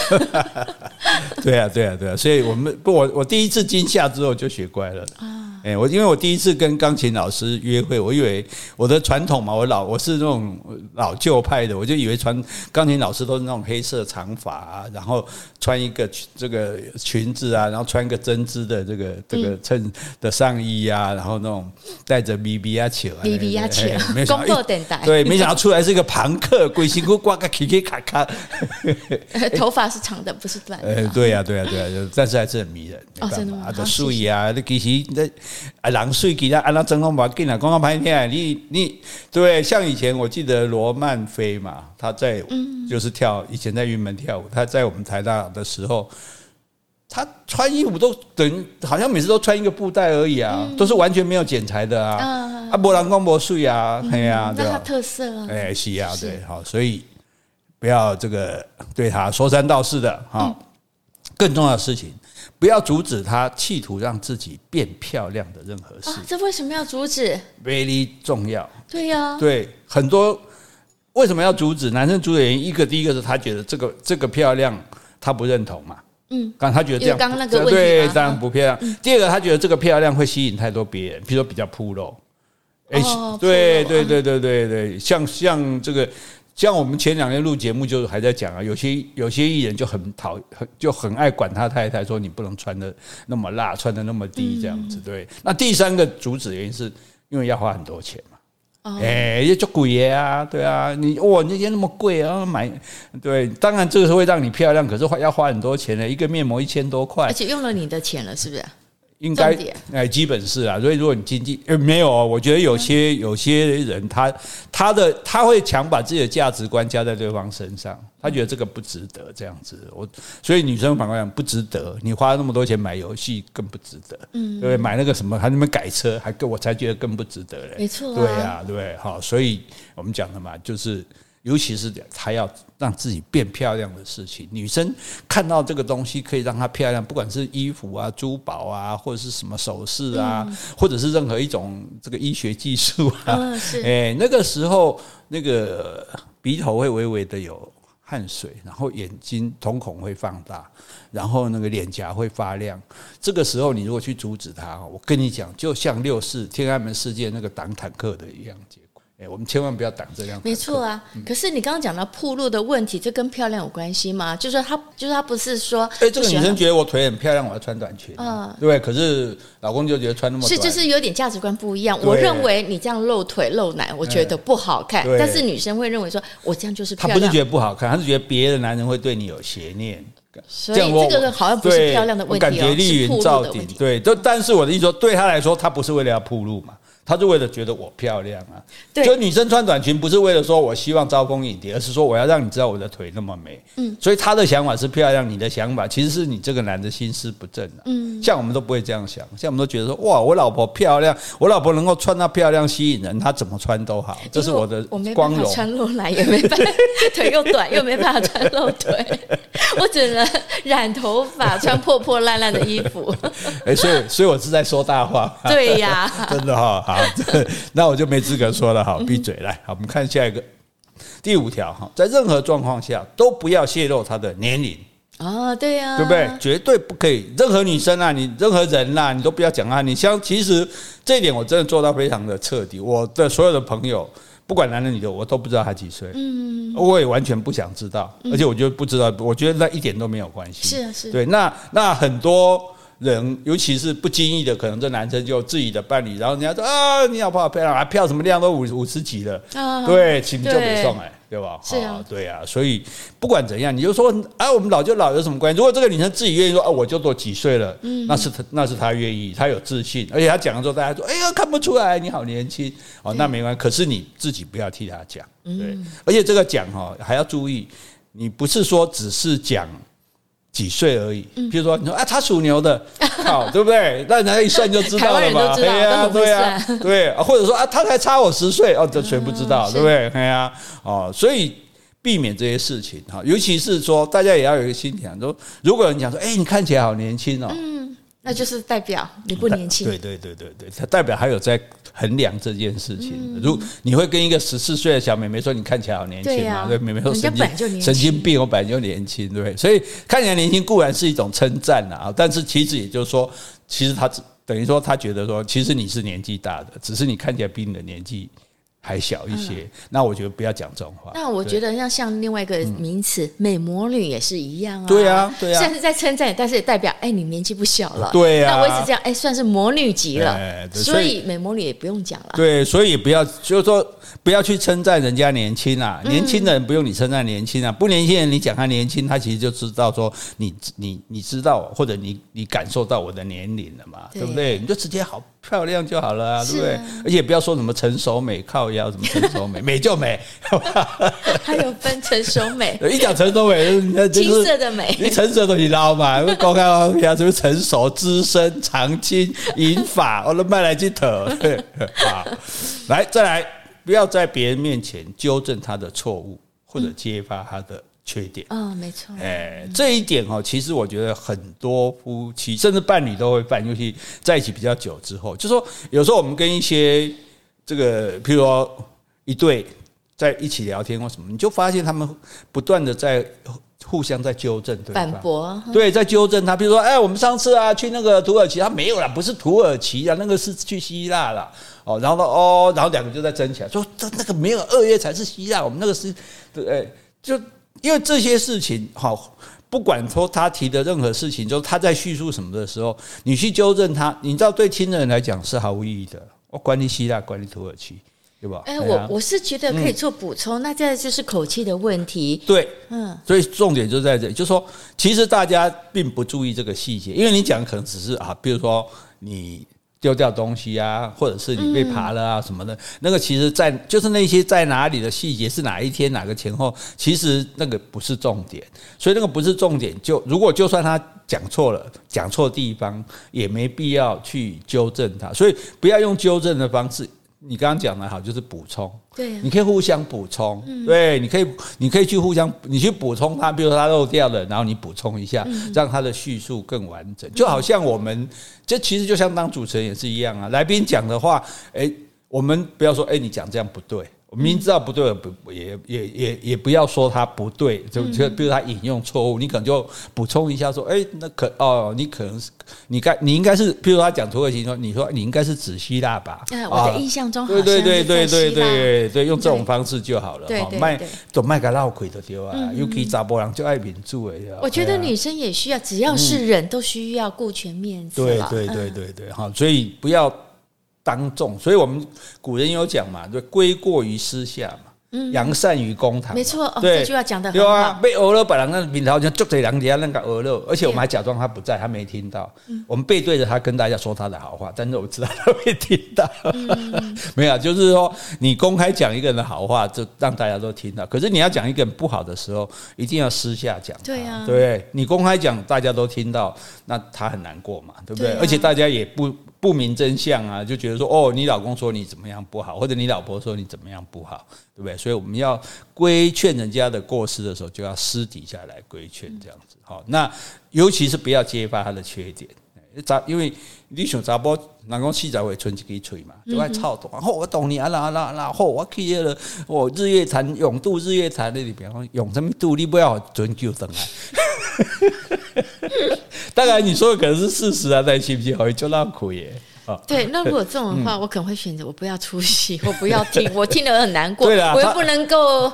对啊，对啊，对啊，所以我们不，我我第一次惊吓之后就学乖了啊。哎，我因为我第一次跟钢琴老师约会，我以为我的传统嘛，我老我是那种老旧派的，我就以为传钢琴老师都是那种黑色长发啊，然后穿一个这个裙子啊，然后穿一个针织的这个这个衬的上衣啊，然后那种带着 BB 啊球，BB 啊球，没想到对，没想到出来是一个朋克，鬼辛苦挂个 K K 卡卡，头发是长的，不是短的。呃，对呀，对呀，对呀，但是还是很迷人。哦，真的吗？啊，所以啊，那其实那。啊，人水其他按那真空把给了，刚刚拍片，你你对，像以前我记得罗曼菲嘛，他在就是跳，以前在云门跳舞，他在我们台大的时候，他穿衣服都等于好像每次都穿一个布袋而已啊，都是完全没有剪裁的啊，啊，波兰光波碎啊，哎呀，那他特色啊，哎，是啊，对，好，所以不要这个对他说三道四的哈，更重要的事情。不要阻止他企图让自己变漂亮的任何事。啊，这为什么要阻止？Very 重要。对呀，对，很多为什么要阻止？男生阻止原因，一个第一个是他觉得这个这个漂亮他不认同嘛。嗯，刚他觉得这样，刚刚那个对，当然不漂亮。第二个他觉得这个漂亮会吸引太多别人，比如说比较暴露。哎，对对对对对对，像像这个。像我们前两天录节目，就还在讲啊，有些有些艺人就很讨很就很爱管他太太，说你不能穿的那么辣，穿的那么低这样子。对，那第三个主旨原因是因为要花很多钱嘛，哎，也就贵耶啊，对啊，你哇那些那么贵啊买，对，当然这个是会让你漂亮，可是花要花很多钱的，一个面膜一千多块，而且用了你的钱了，是不是？应该哎，基本是啊。所以如果你经济呃没有哦，我觉得有些有些人他他的他会强把自己的价值观加在对方身上，他觉得这个不值得这样子。我所以女生反过来讲不值得，你花那么多钱买游戏更不值得，嗯，对，买那个什么还那么改车，还更我才觉得更不值得嘞。没错，对呀，对，好，所以我们讲的嘛，就是。尤其是她要让自己变漂亮的事情，女生看到这个东西可以让她漂亮，不管是衣服啊、珠宝啊，或者是什么首饰啊，或者是任何一种这个医学技术啊，哎，那个时候那个鼻头会微微的有汗水，然后眼睛瞳孔会放大，然后那个脸颊会发亮。这个时候，你如果去阻止他，我跟你讲，就像六四天安门事件那个挡坦克的一样。我们千万不要挡这辆。没错啊，嗯、可是你刚刚讲到铺路的问题，这跟漂亮有关系吗？就是说他，就是他不是说，哎，这个女生觉得我腿很漂亮，我要穿短裙，嗯，对，可是老公就觉得穿那么短，是就是有点价值观不一样。我认为你这样露腿露奶，我觉得不好看，但是女生会认为说我这样就是漂亮。她不是觉得不好看，她是觉得别的男人会对你有邪念。所以这个好像不是漂亮的问题，感觉丽云罩顶，对，就但是我的意思说，对她来说，她不是为了要铺路嘛。他是为了觉得我漂亮啊，对，就女生穿短裙不是为了说我希望招蜂引蝶，而是说我要让你知道我的腿那么美。嗯，所以他的想法是漂亮，你的想法其实是你这个男的心思不正啊。嗯，像我们都不会这样想，像我们都觉得说哇，我老婆漂亮，我老婆能够穿到漂亮吸引人，她怎么穿都好，这是我的光荣。穿露奶也没办法，腿又短又没办法穿露腿，我只能染头发，穿破破烂烂的衣服。哎，所以所以我是在说大话。对呀，真的哈。好，那我就没资格说了。好，闭嘴。来，好，我们看下一个第五条哈，在任何状况下都不要泄露他的年龄啊，对呀，对不对？绝对不可以，任何女生啊，你任何人呐、啊，你都不要讲啊。你像，其实这一点我真的做到非常的彻底。我的所有的朋友，不管男的女的，我都不知道他几岁，嗯，我也完全不想知道，而且我就不知道，我觉得那一点都没有关系。是啊，是。对，那那很多。人，尤其是不经意的，可能这男生就自己的伴侣，然后人家说啊，你好不好漂亮啊？票什么量都五五十几了，啊、对，请就别送哎，对吧？是啊、哦，对啊，所以不管怎样，你就说啊，我们老就老有什么关系？如果这个女生自己愿意说啊，我就多几岁了，嗯，那是她，那是她愿意，她有自信，而且她讲的时候，大家说，哎呀，看不出来你好年轻哦，那没关系。可是你自己不要替她讲，对，而且这个讲哈还要注意，你不是说只是讲。几岁而已，比如说你说啊，他属牛的，好，对不对？那人家一算就知道了嘛。对呀，对呀，对，或者说啊，他才差我十岁，哦，这谁不知道，对不对？哎呀，哦，所以避免这些事情哈，尤其是说，大家也要有一个心想，说如果有人讲说，哎，你看起来好年轻哦，嗯，那就是代表你不年轻。对对对对对，他代表还有在。衡量这件事情，如你会跟一个十四岁的小妹妹说，你看起来好年轻嘛？对，妹妹说神经神经病，我本来就年轻，对，所以看起来年轻固然是一种称赞啊，但是其实也就是说，其实他等于说他觉得说，其实你是年纪大的，只是你看起来比你的年纪。还小一些，嗯、那我觉得不要讲这种话。那我觉得像像另外一个名词，嗯、美魔女也是一样啊。对啊，对啊。虽然是在称赞，但是也代表哎，你年纪不小了。对啊。那我一直这样，哎，算是魔女级了。所以，所以美魔女也不用讲了。对，所以不要就是说不要去称赞人家年轻啊，年轻的人不用你称赞年轻啊，不年轻人你讲他年轻，他其实就知道说你你你知道或者你你感受到我的年龄了嘛，对不对？你就直接好。漂亮就好了啊，对不对？而且不要说什么成熟美靠腰，什么成熟美，美就美，还有分成熟美。一讲成熟美，就是青色的美，你成熟都你捞嘛？公开说什么成熟、资深、长青、银发，我都卖来这头。好，来再来，不要在别人面前纠正他的错误，或者揭发他的。缺点啊、哦，没错。哎，这一点哦，其实我觉得很多夫妻甚至伴侣都会犯，尤其在一起比较久之后，就说有时候我们跟一些这个，譬如说一对在一起聊天或什么，你就发现他们不断的在互相在纠正对方，反驳，对，在纠正他。比如说，哎，我们上次啊去那个土耳其，他没有啦，不是土耳其啊，那个是去希腊啦。哦，然后呢，哦，然后两个就在争起来，说这那个没有二月才是希腊，我们那个是，对，哎，就。因为这些事情，好，不管说他提的任何事情，就是他在叙述什么的时候，你去纠正他，你知道对听的人来讲是毫无意义的。我管你希腊，管你土耳其，对吧？哎，我我是觉得可以做补充，嗯、那这就是口气的问题。对，嗯，所以重点就在这里，就是说，其实大家并不注意这个细节，因为你讲可能只是啊，比如说你。丢掉东西啊，或者是你被爬了啊什么的，那个其实在就是那些在哪里的细节是哪一天哪个前后，其实那个不是重点，所以那个不是重点，就如果就算他讲错了，讲错地方也没必要去纠正他，所以不要用纠正的方式。你刚刚讲的好，就是补充，对，你可以互相补充，对，你可以，你可以去互相，你去补充他，比如说他漏掉了，然后你补充一下，让他的叙述更完整。就好像我们，这其实就像当主持人也是一样啊，来宾讲的话，哎，我们不要说，哎，你讲这样不对。我明知道不对，不也也也也不要说他不对，就就比如他引用错误，你可能就补充一下说，哎，那可哦，你可能是你该你应该是，比如他讲土耳其说，你说你应该是指希腊吧？我的印象中好像对对对对对对对，用这种方式就好了。对对对，总卖个闹鬼的丢啊，尤其查波人就爱民主哎。我觉得女生也需要，只要是人都需要顾全面子。对对对对对，哈，所以不要。当众，所以我们古人有讲嘛，就归过于私下嘛。扬善于公堂，没错，这句话讲的很好。有啊，被讹了，把人那面头就捉在人家那个讹了，而且我们还假装他不在，他没听到。我们背对着他跟大家说他的好话，但是我知道他会听到。没有，就是说你公开讲一个人的好话，就让大家都听到。可是你要讲一个人不好的时候，一定要私下讲。对啊，对，你公开讲，大家都听到，那他很难过嘛，对不对？而且大家也不不明真相啊，就觉得说哦，你老公说你怎么样不好，或者你老婆说你怎么样不好。对不对？所以我们要规劝人家的过失的时候，就要私底下来规劝，这样子。好，那尤其是不要揭发他的缺点。因为你想查甫，人讲四十会存一支嘴嘛，就爱操蛋。好，我懂你啊，啦啦啦，好，我去了，我日月潭永渡日月潭那里边，永什么渡？你不要追究上来。当然，你说的可能是事实啊，但信不信好就那苦耶。对，那如果这种的话，我可能会选择我不要出席，我不要听，我听了很难过，我又不能够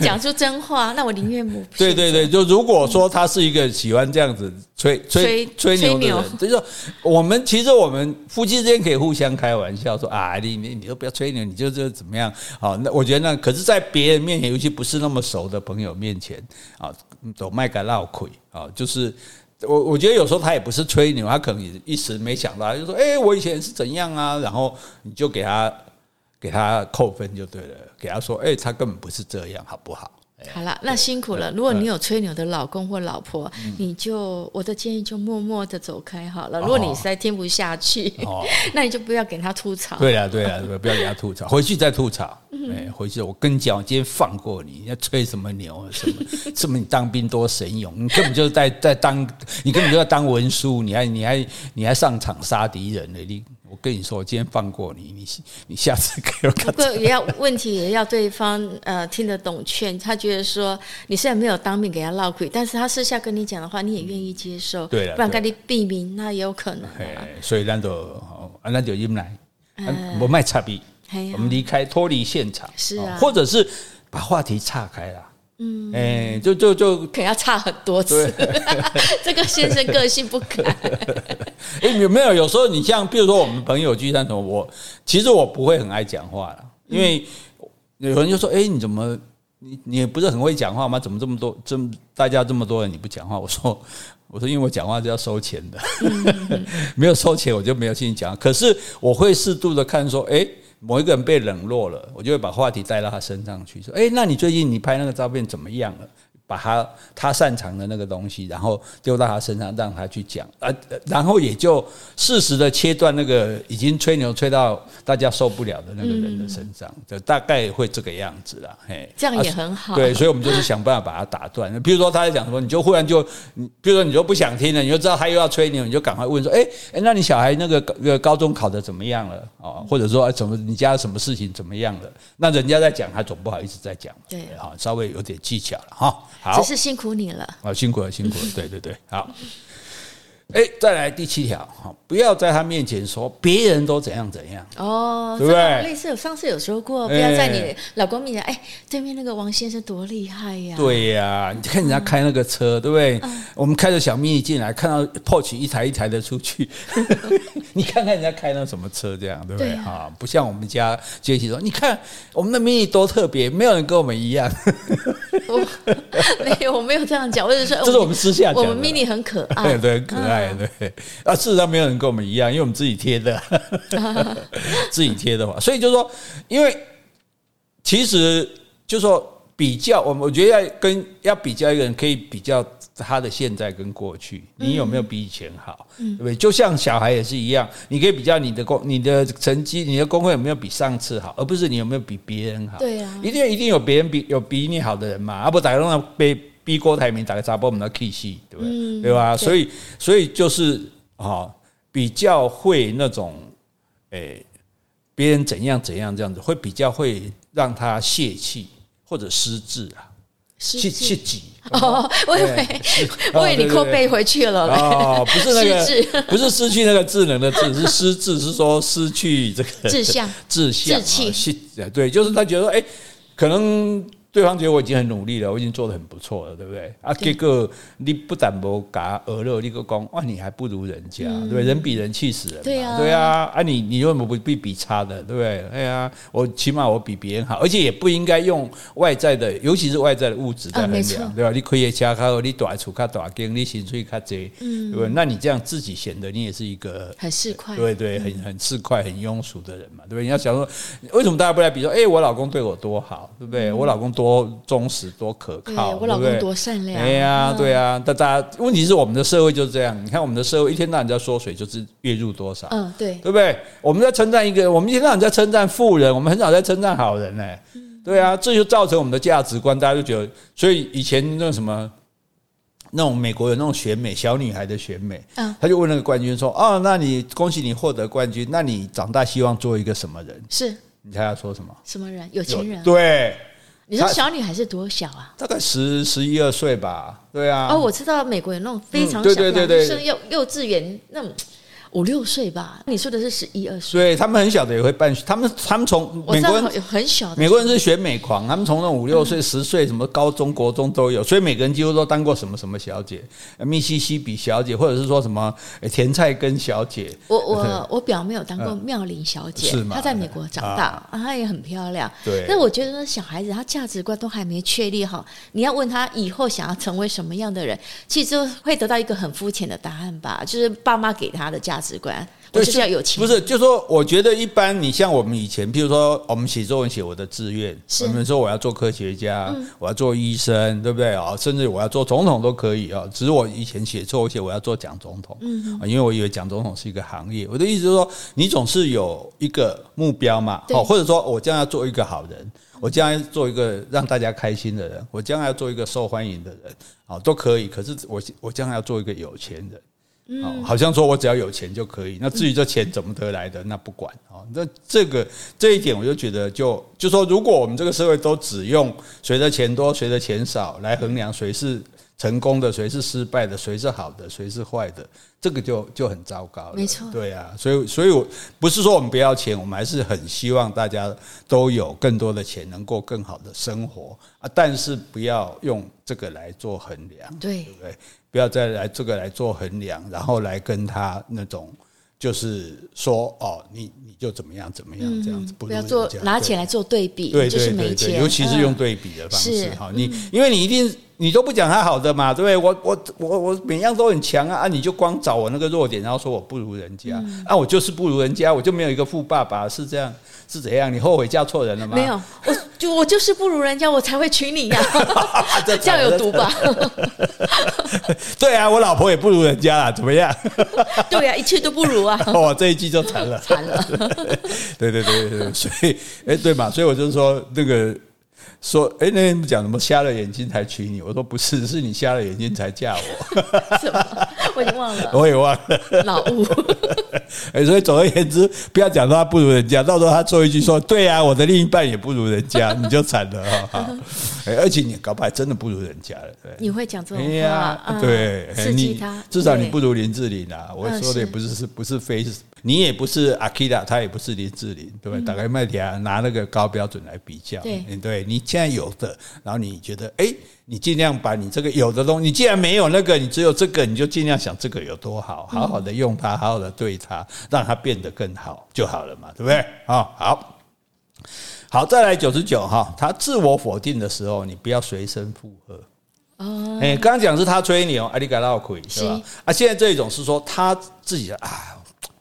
讲出真话，那我宁愿不。对对对，就如果说他是一个喜欢这样子吹吹吹牛的人，就是说我们其实我们夫妻之间可以互相开玩笑说啊，你你你都不要吹牛，你就这怎么样？好，那我觉得那可是在别人面前，尤其不是那么熟的朋友面前啊，走麦个闹亏啊，就是。我我觉得有时候他也不是吹牛，他可能也一时没想到，就说：“哎，我以前是怎样啊？”然后你就给他给他扣分就对了，给他说：“哎，他根本不是这样，好不好？”好了，那辛苦了。如果你有吹牛的老公或老婆，你就我的建议就默默的走开好了。如果你实在听不下去，那你就不要给他吐槽。对啊，对啊，不要给他吐槽，回去再吐槽。哎，回去我跟你讲，我今天放过你，你要吹什么牛？什么 什么？你当兵多神勇，你根本就是在在当，你根本就在当文书，你还你还你还上场杀敌人呢？你。我跟你说，我今天放过你，你你下次给我看。不过也要问题，也要对方呃听得懂劝。他觉得说你虽然没有当面给他闹鬼，但是他私下跟你讲的话，你也愿意接受。对，不然跟你避免，那也有可能。所以那就那就阴来，我卖差别，我们离开脱离现场，是啊，或者是把话题岔开了。嗯，哎，就就就可能要差很多次。这个先生个性不改。哎，有没有？有时候你像，比如说我们朋友聚餐什么，我其实我不会很爱讲话了，因为有人就说：“哎，你怎么你你不是很会讲话吗？怎么这么多这么大家这么多人你不讲话？”我说：“ 我说因为我讲话是要收钱的，没有收钱我就没有兴趣讲。可是我会适度的看说，哎。”某一个人被冷落了，我就会把话题带到他身上去，说：“诶，那你最近你拍那个照片怎么样了？”把他他擅长的那个东西，然后丢到他身上，让他去讲，啊，然后也就适时的切断那个已经吹牛吹到大家受不了的那个人的身上，就大概会这个样子啦。嘿，这样也很好。对，所以我们就是想办法把他打断。比如说他在讲什么，你就忽然就，比如说你就不想听了，你就知道他又要吹牛，你就赶快问说：“诶，诶，那你小孩那个呃高中考的怎么样了？啊，或者说怎么你家什么事情怎么样了？那人家在讲，他总不好意思再讲。对，啊，稍微有点技巧了哈。”只是辛苦你了啊！辛苦了，辛苦了，对对对，好。哎，再来第七条，哈不要在他面前说别人都怎样怎样哦，对不对？类似有上次有说过，不要在你老公面前，哎，对面那个王先生多厉害呀！对呀，你看人家开那个车，对不对？我们开着小 mini 进来，看到 Porsche 一台一台的出去，你看看人家开那什么车，这样对不对？啊，不像我们家杰西说，你看我们的 mini 多特别，没有人跟我们一样。我 没有，我没有这样讲，我只是说，这是我们私下讲，我们 mini 很可爱，对对，很可爱。对，啊，事实上没有人跟我们一样，因为我们自己贴的，自己贴的嘛，所以就是说，因为其实就是说比较，我我觉得要跟要比较一个人，可以比较他的现在跟过去，你有没有比以前好，对不对？就像小孩也是一样，你可以比较你的功、你的成绩、你的功课有没有比上次好，而不是你有没有比别人好。对啊，一定一定有别人比有比你好的人嘛，啊不，打个那被。逼郭台铭打个杂波，我们的 K 戏，对不对？嗯、对吧？所以，所以就是啊，比较会那种，诶、欸，别人怎样怎样这样子，会比较会让他泄气或者失智啊，泄泄气哦，我以为我以为你扣背回去了。哦，不是那个，不是失去那个智能的智，是失智，是说失去这个志向、志向、志气，对，就是他觉得哎，可能。对方觉得我已经很努力了，我已经做的很不错了，对不对？啊，结果你不但不给他儿乐，你个讲哇，你还不如人家，对不对？人比人气死人嘛，对啊，对啊，啊，你你为什么不比比差的，对不对？哎呀，我起码我比别人好，而且也不应该用外在的，尤其是外在的物质在衡量，对吧？你可以加卡，你大厝卡大间，你薪水卡济，对不对？那你这样自己显得你也是一个很市侩，对对，很很市侩、很庸俗的人嘛，对不对？你要想说，为什么大家不来比说，哎，我老公对我多好，对不对？我老公多忠实。多可靠，我老公多善良。哎呀，对呀，但大家问题是我们的社会就是这样。你看我们的社会一天到晚在说水，就是月入多少？嗯，对，对不对？我们在称赞一个，我们一天到晚在称赞富人，我们很少在称赞好人呢。对啊，这就造成我们的价值观，大家就觉得，所以以前那种什么，那种美国有那种选美小女孩的选美，嗯，他就问那个冠军说：“哦，那你恭喜你获得冠军，那你长大希望做一个什么人？”是，你猜他说什么？什么人？有钱人？对。你说小女孩是多小啊？大概十十一二岁吧。对啊。哦，我知道美国有那种非常小，对对对对，幼幼稚园那种。五六岁吧，你说的是十一二岁。对，他们很小的也会办，他们他们从美国人很小的，美国人是选美狂，他们从那五六岁、十岁，什么高中国中都有，所以每个人几乎都当过什么什么小姐，密西西比小姐，或者是说什么甜菜根小姐。我我我表妹有当过妙龄小姐，是？她在美国长大，她也很漂亮。对，但我觉得那小孩子，他价值观都还没确立好，你要问他以后想要成为什么样的人，其实就会得到一个很肤浅的答案吧，就是爸妈给他的价值观。对，是要有钱。不是，就是说，我觉得一般，你像我们以前，譬如说，我们写作文写我的志愿，我们说我要做科学家，我要做医生，对不对啊？甚至我要做总统都可以啊。只是我以前写作，我写我要做蒋总统，嗯，因为我以为蒋总统是一个行业。我的意思是说，你总是有一个目标嘛，好，或者说我将要做一个好人，我将要做一个让大家开心的人，我将要做一个受欢迎的人，好，都可以。可是我我将要做一个有钱人。哦，好像说我只要有钱就可以。那至于这钱怎么得来的，那不管哦。那这个这一点，我就觉得就就说，如果我们这个社会都只用谁的钱多，谁的钱少来衡量谁是成功的，谁是失败的，谁是好的，谁是坏的，这个就就很糟糕了。没错，对啊。所以，所以我不是说我们不要钱，我们还是很希望大家都有更多的钱，能过更好的生活啊。但是不要用这个来做衡量，对，对不对？不要再来这个来做衡量，然后来跟他那种就是说哦，你你就怎么样怎么样这样子，不要做拿钱来做对比，对对对对，尤其是用对比的方式哈，你因为你一定。你都不讲他好的嘛，对不对？我我我我每样都很强啊啊！你就光找我那个弱点，然后说我不如人家，嗯、啊，我就是不如人家，我就没有一个富爸爸，是这样是怎样？你后悔嫁错人了吗？没有，我就我就是不如人家，我才会娶你呀、啊！这样有毒吧？对啊，我老婆也不如人家啊，怎么样？对呀、啊，一切都不如啊！哦，这一季就惨了，惨了。对对对对，所以哎，对嘛，所以我就说那个。说，哎，那天讲什么瞎了眼睛才娶你？我说不是，是你瞎了眼睛才嫁我。什么？我已经忘了。我也忘了。老误。哎，所以总而言之，不要讲说他不如人家，到时候他说一句说，对啊，我的另一半也不如人家，你就惨了哈。哎，而且你搞不好真的不如人家了。对，你会讲这种话？对，你至少你不如林志玲啊。我说的也不是是不是非是。你也不是阿基拉，他也不是林志玲，对不对？打开麦田啊，拿那个高标准来比较，对，对你现在有的，然后你觉得，哎，你尽量把你这个有的东西，你既然没有那个，你只有这个，你就尽量想这个有多好，好好的用它，好好的对它，让它变得更好就好了嘛，对不对？啊，好，好，再来九十九哈，他自我否定的时候，你不要随声附和。哦，哎，刚刚讲是他吹牛，阿里嘎拉亏是吧？啊，现在这一种是说他自己啊。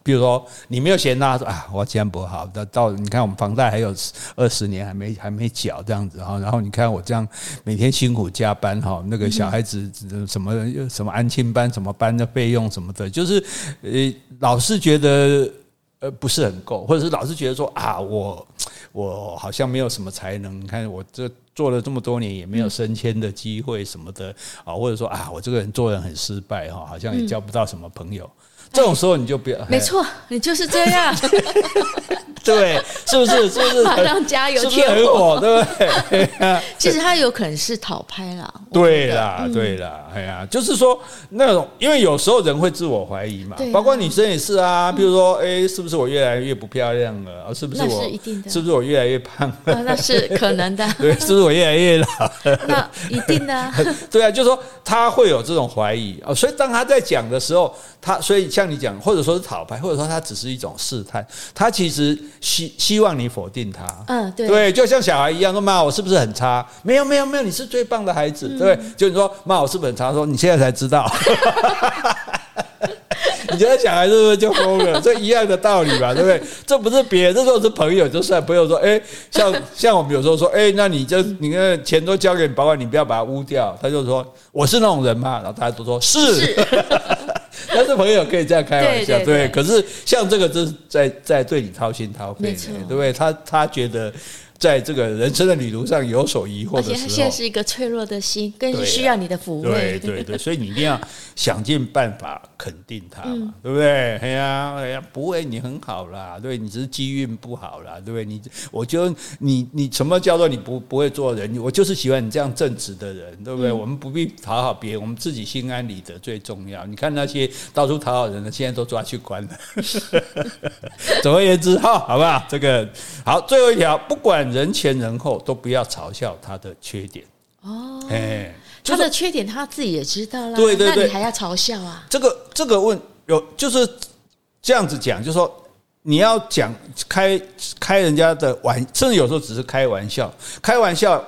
比如说，你没有嫌他说啊，我这样不好，到到你看我们房贷还有二十年还没还没缴这样子哈，然后你看我这样每天辛苦加班哈，那个小孩子什么什么安亲班什么班的费用什么的，就是呃老是觉得呃不是很够，或者是老是觉得说啊我我好像没有什么才能，你看我这做了这么多年也没有升迁的机会什么的啊，或者说啊我这个人做人很失败哈，好像也交不到什么朋友。这种时候你就不要。没错，你就是这样。对，是不是？是不是？马上加油，是不是很火？对不对？其实他有可能是讨拍啦。对啦，对啦，哎呀，就是说那种，因为有时候人会自我怀疑嘛，包括女生也是啊。比如说，哎，是不是我越来越不漂亮了？是不是我？是不是我越来越胖？那是可能的。对，是不是我越来越老？那一定的。对啊，就是说他会有这种怀疑啊。所以当他在讲的时候，他所以像你讲，或者说是讨牌，或者说他只是一种试探，他其实。希希望你否定他，嗯，对，对，就像小孩一样，说妈，我是不是很差？没有，没有，没有，你是最棒的孩子，对，就你说妈，我是不是很差？说你现在才知道，你觉得小孩是不是就疯了？这一样的道理吧，对不对？这不是别人，这时候是朋友，就算朋友说，哎，像像我们有时候说，哎，那你就你看钱都交给你保管，你不要把它污掉。他就说我是那种人嘛，然后大家都说是。但是朋友可以这样开玩笑，对，可是像这个，就是在在对你掏心掏肺，对不对？他他觉得。在这个人生的旅途上有所疑惑的时候，而且他现在是一个脆弱的心，更需要你的抚慰。对对对，所以你一定要想尽办法肯定他嘛，对不对？哎呀哎呀，不会，你很好啦，对，你只是机运不好啦，对不对？你我就你你什么叫做你不不会做人？我就是喜欢你这样正直的人，对不对？我们不必讨好别人，我们自己心安理得最重要。你看那些到处讨好人的，现在都抓去关了。总而言之，哈，好不好？这个好，最后一条，不管。人前人后都不要嘲笑他的缺点哦，哎，他的缺点他自己也知道啦，对对对，那你还要嘲笑啊？这个这个问有就是这样子讲，就是说你要讲开开人家的玩，甚至有时候只是开玩笑，开玩笑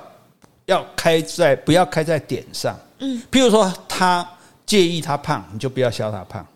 要开在不要开在点上，嗯，譬如说他介意他胖，你就不要笑他胖。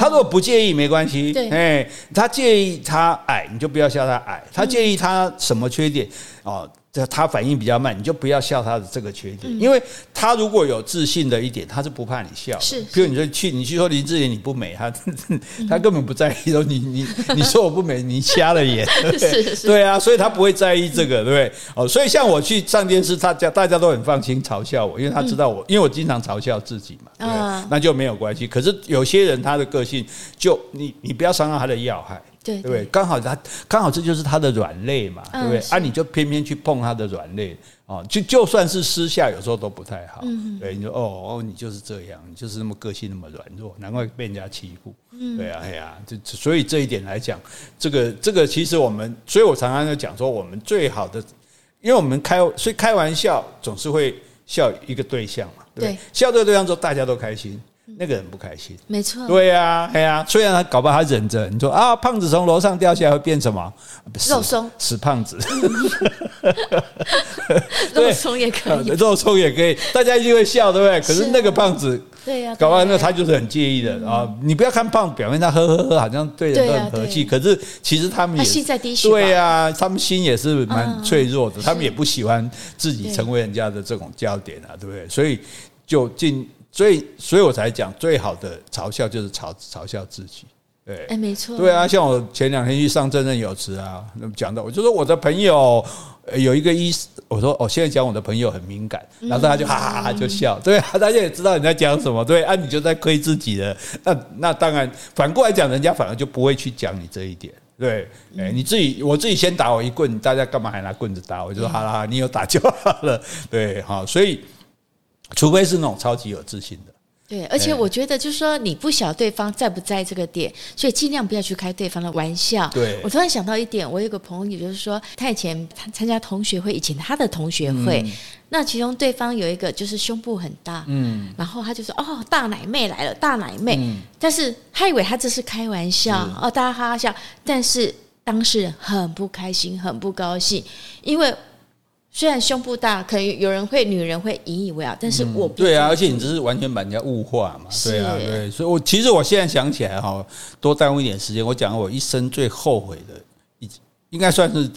他如果不介意没关系，哎，他介意他矮，你就不要笑他矮。他介意他什么缺点哦？他反应比较慢，你就不要笑他的这个缺点，因为他如果有自信的一点，他是不怕你笑。是，比如你说去，你去说林志玲你不美，他 他根本不在意。说你你你说我不美，你瞎了眼。是是。对啊，所以他不会在意这个，对不对？哦，所以像我去上电视，大家大家都很放心嘲笑我，因为他知道我，因为我经常嘲笑自己嘛，对，那就没有关系。可是有些人他的个性，就你你不要伤到他的要害。对不对？刚好他刚好这就是他的软肋嘛，对不对？啊，你就偏偏去碰他的软肋哦，就就算是私下有时候都不太好。对，你说哦哦，你就是这样，你就是那么个性那么软弱，难怪被人家欺负。对啊，哎呀，这所以这一点来讲，这个这个其实我们，所以我常常就讲说，我们最好的，因为我们开所以开玩笑总是会笑一个对象嘛，对，笑这个对象之后大家都开心。那个人不开心，没错。对呀，对呀。虽然他搞不好他忍着，你说啊，胖子从楼上掉下来会变什么？肉松，死胖子。肉松也可以，肉松也可以，大家一定会笑，对不对？可是那个胖子，对呀，搞不好那他就是很介意的啊。你不要看胖，表面他呵呵呵，好像对人都很和气，可是其实他们也心在滴血。对呀，他们心也是蛮脆弱的，他们也不喜欢自己成为人家的这种焦点啊，对不对？所以就尽。所以，所以我才讲，最好的嘲笑就是嘲嘲笑自己。对，哎，没错。对啊，像我前两天去上振振有词啊，那么讲到，我就说我的朋友有一个医师，我说哦，现在讲我的朋友很敏感，然后大家就哈哈哈就笑。对啊，大家也知道你在讲什么。对啊，你就在亏自己的。那那当然，反过来讲，人家反而就不会去讲你这一点。对，哎，你自己我自己先打我一棍，大家干嘛还拿棍子打我？我就说好了，你有打就好了。对，好，所以。除非是那种超级有自信的，对，而且我觉得就是说，你不晓得对方在不在这个点，所以尽量不要去开对方的玩笑。对，我突然想到一点，我有个朋友就是说，他以前参加同学会，以前他的同学会，嗯、那其中对方有一个就是胸部很大，嗯，然后他就说哦，大奶妹来了，大奶妹，嗯、但是他以为他这是开玩笑，哦，大家哈哈笑，但是当事人很不开心，很不高兴，因为。虽然胸部大，可能有人会，女人会引以为傲，但是我对啊，而且你这是完全把人家物化嘛，是对啊，对，所以我其实我现在想起来哈，多耽误一点时间，我讲我一生最后悔的一应该算是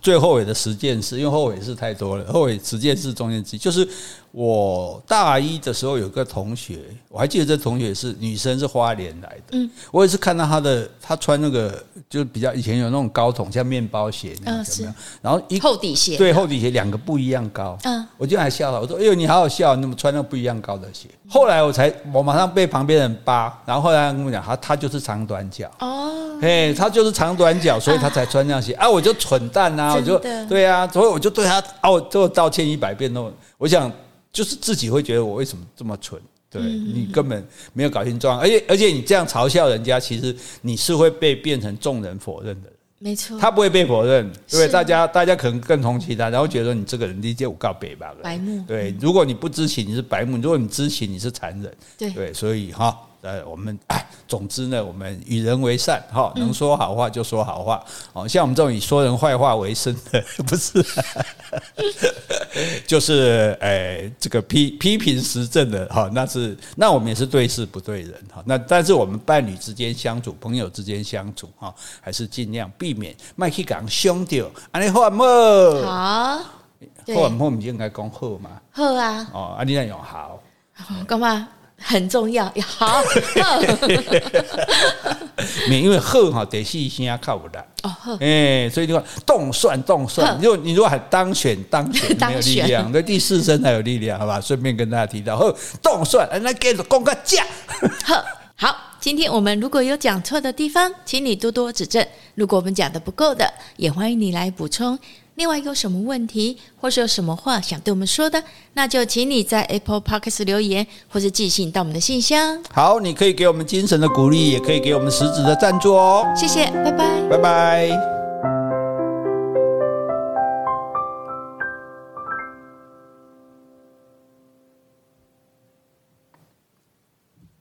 最后悔的十件事，因为后悔事太多了。后悔十件事中间之一就是。我大一的时候有个同学，我还记得这同学是女生，是花莲来的。嗯，我也是看到她的，她穿那个就比较以前有那种高筒，像面包鞋那样子。然后一厚底鞋，对，厚底鞋两个不一样高。嗯，我就还笑了，我说：“哎呦，你好好笑，你怎么穿那不一样高的鞋？”后来我才，我马上被旁边人扒，然后后来跟我讲，他他就是长短脚。哦，哎，他就是长短脚，所以他才穿这样鞋。啊，我就蠢蛋啊，我就对啊，所以我就对他哦，最后道歉一百遍都，我想。就是自己会觉得我为什么这么蠢？对，你根本没有搞清楚，而且而且你这样嘲笑人家，其实你是会被变成众人否认的人。没错，他不会被否认，对，大家大家可能更同情他，然后觉得你这个人理解我告白吧，白目。对，如果你不知情，你是白目；如果你知情，你是残忍。对对，所以哈。呃，我们哎，总之呢，我们与人为善，哈，能说好话就说好话，哦，像我们这种以说人坏话为生的，不是，就是哎，这个批批评时政的，哈，那是那我们也是对事不对人，哈，那但是我们伴侣之间相处，朋友之间相处，哈，还是尽量避免麦去讲凶掉，安尼好唔好？好，好唔好？唔应该讲好嘛？好啊，哦，啊，你那用好，干嘛？很重要，好，免因为贺哈得细心靠不的哦，哎，所以你说动算动算，如果你如果还当选 当选没有力量，那第四声才有力量，好吧？顺便跟大家提到，贺动算，那给公个价。好，今天我们如果有讲错的地方，请你多多指正；如果我们讲的不够的，也欢迎你来补充。另外有什么问题，或是有什么话想对我们说的，那就请你在 Apple Podcast 留言，或是寄信到我们的信箱。好，你可以给我们精神的鼓励，也可以给我们实质的赞助哦。谢谢，拜拜，拜拜。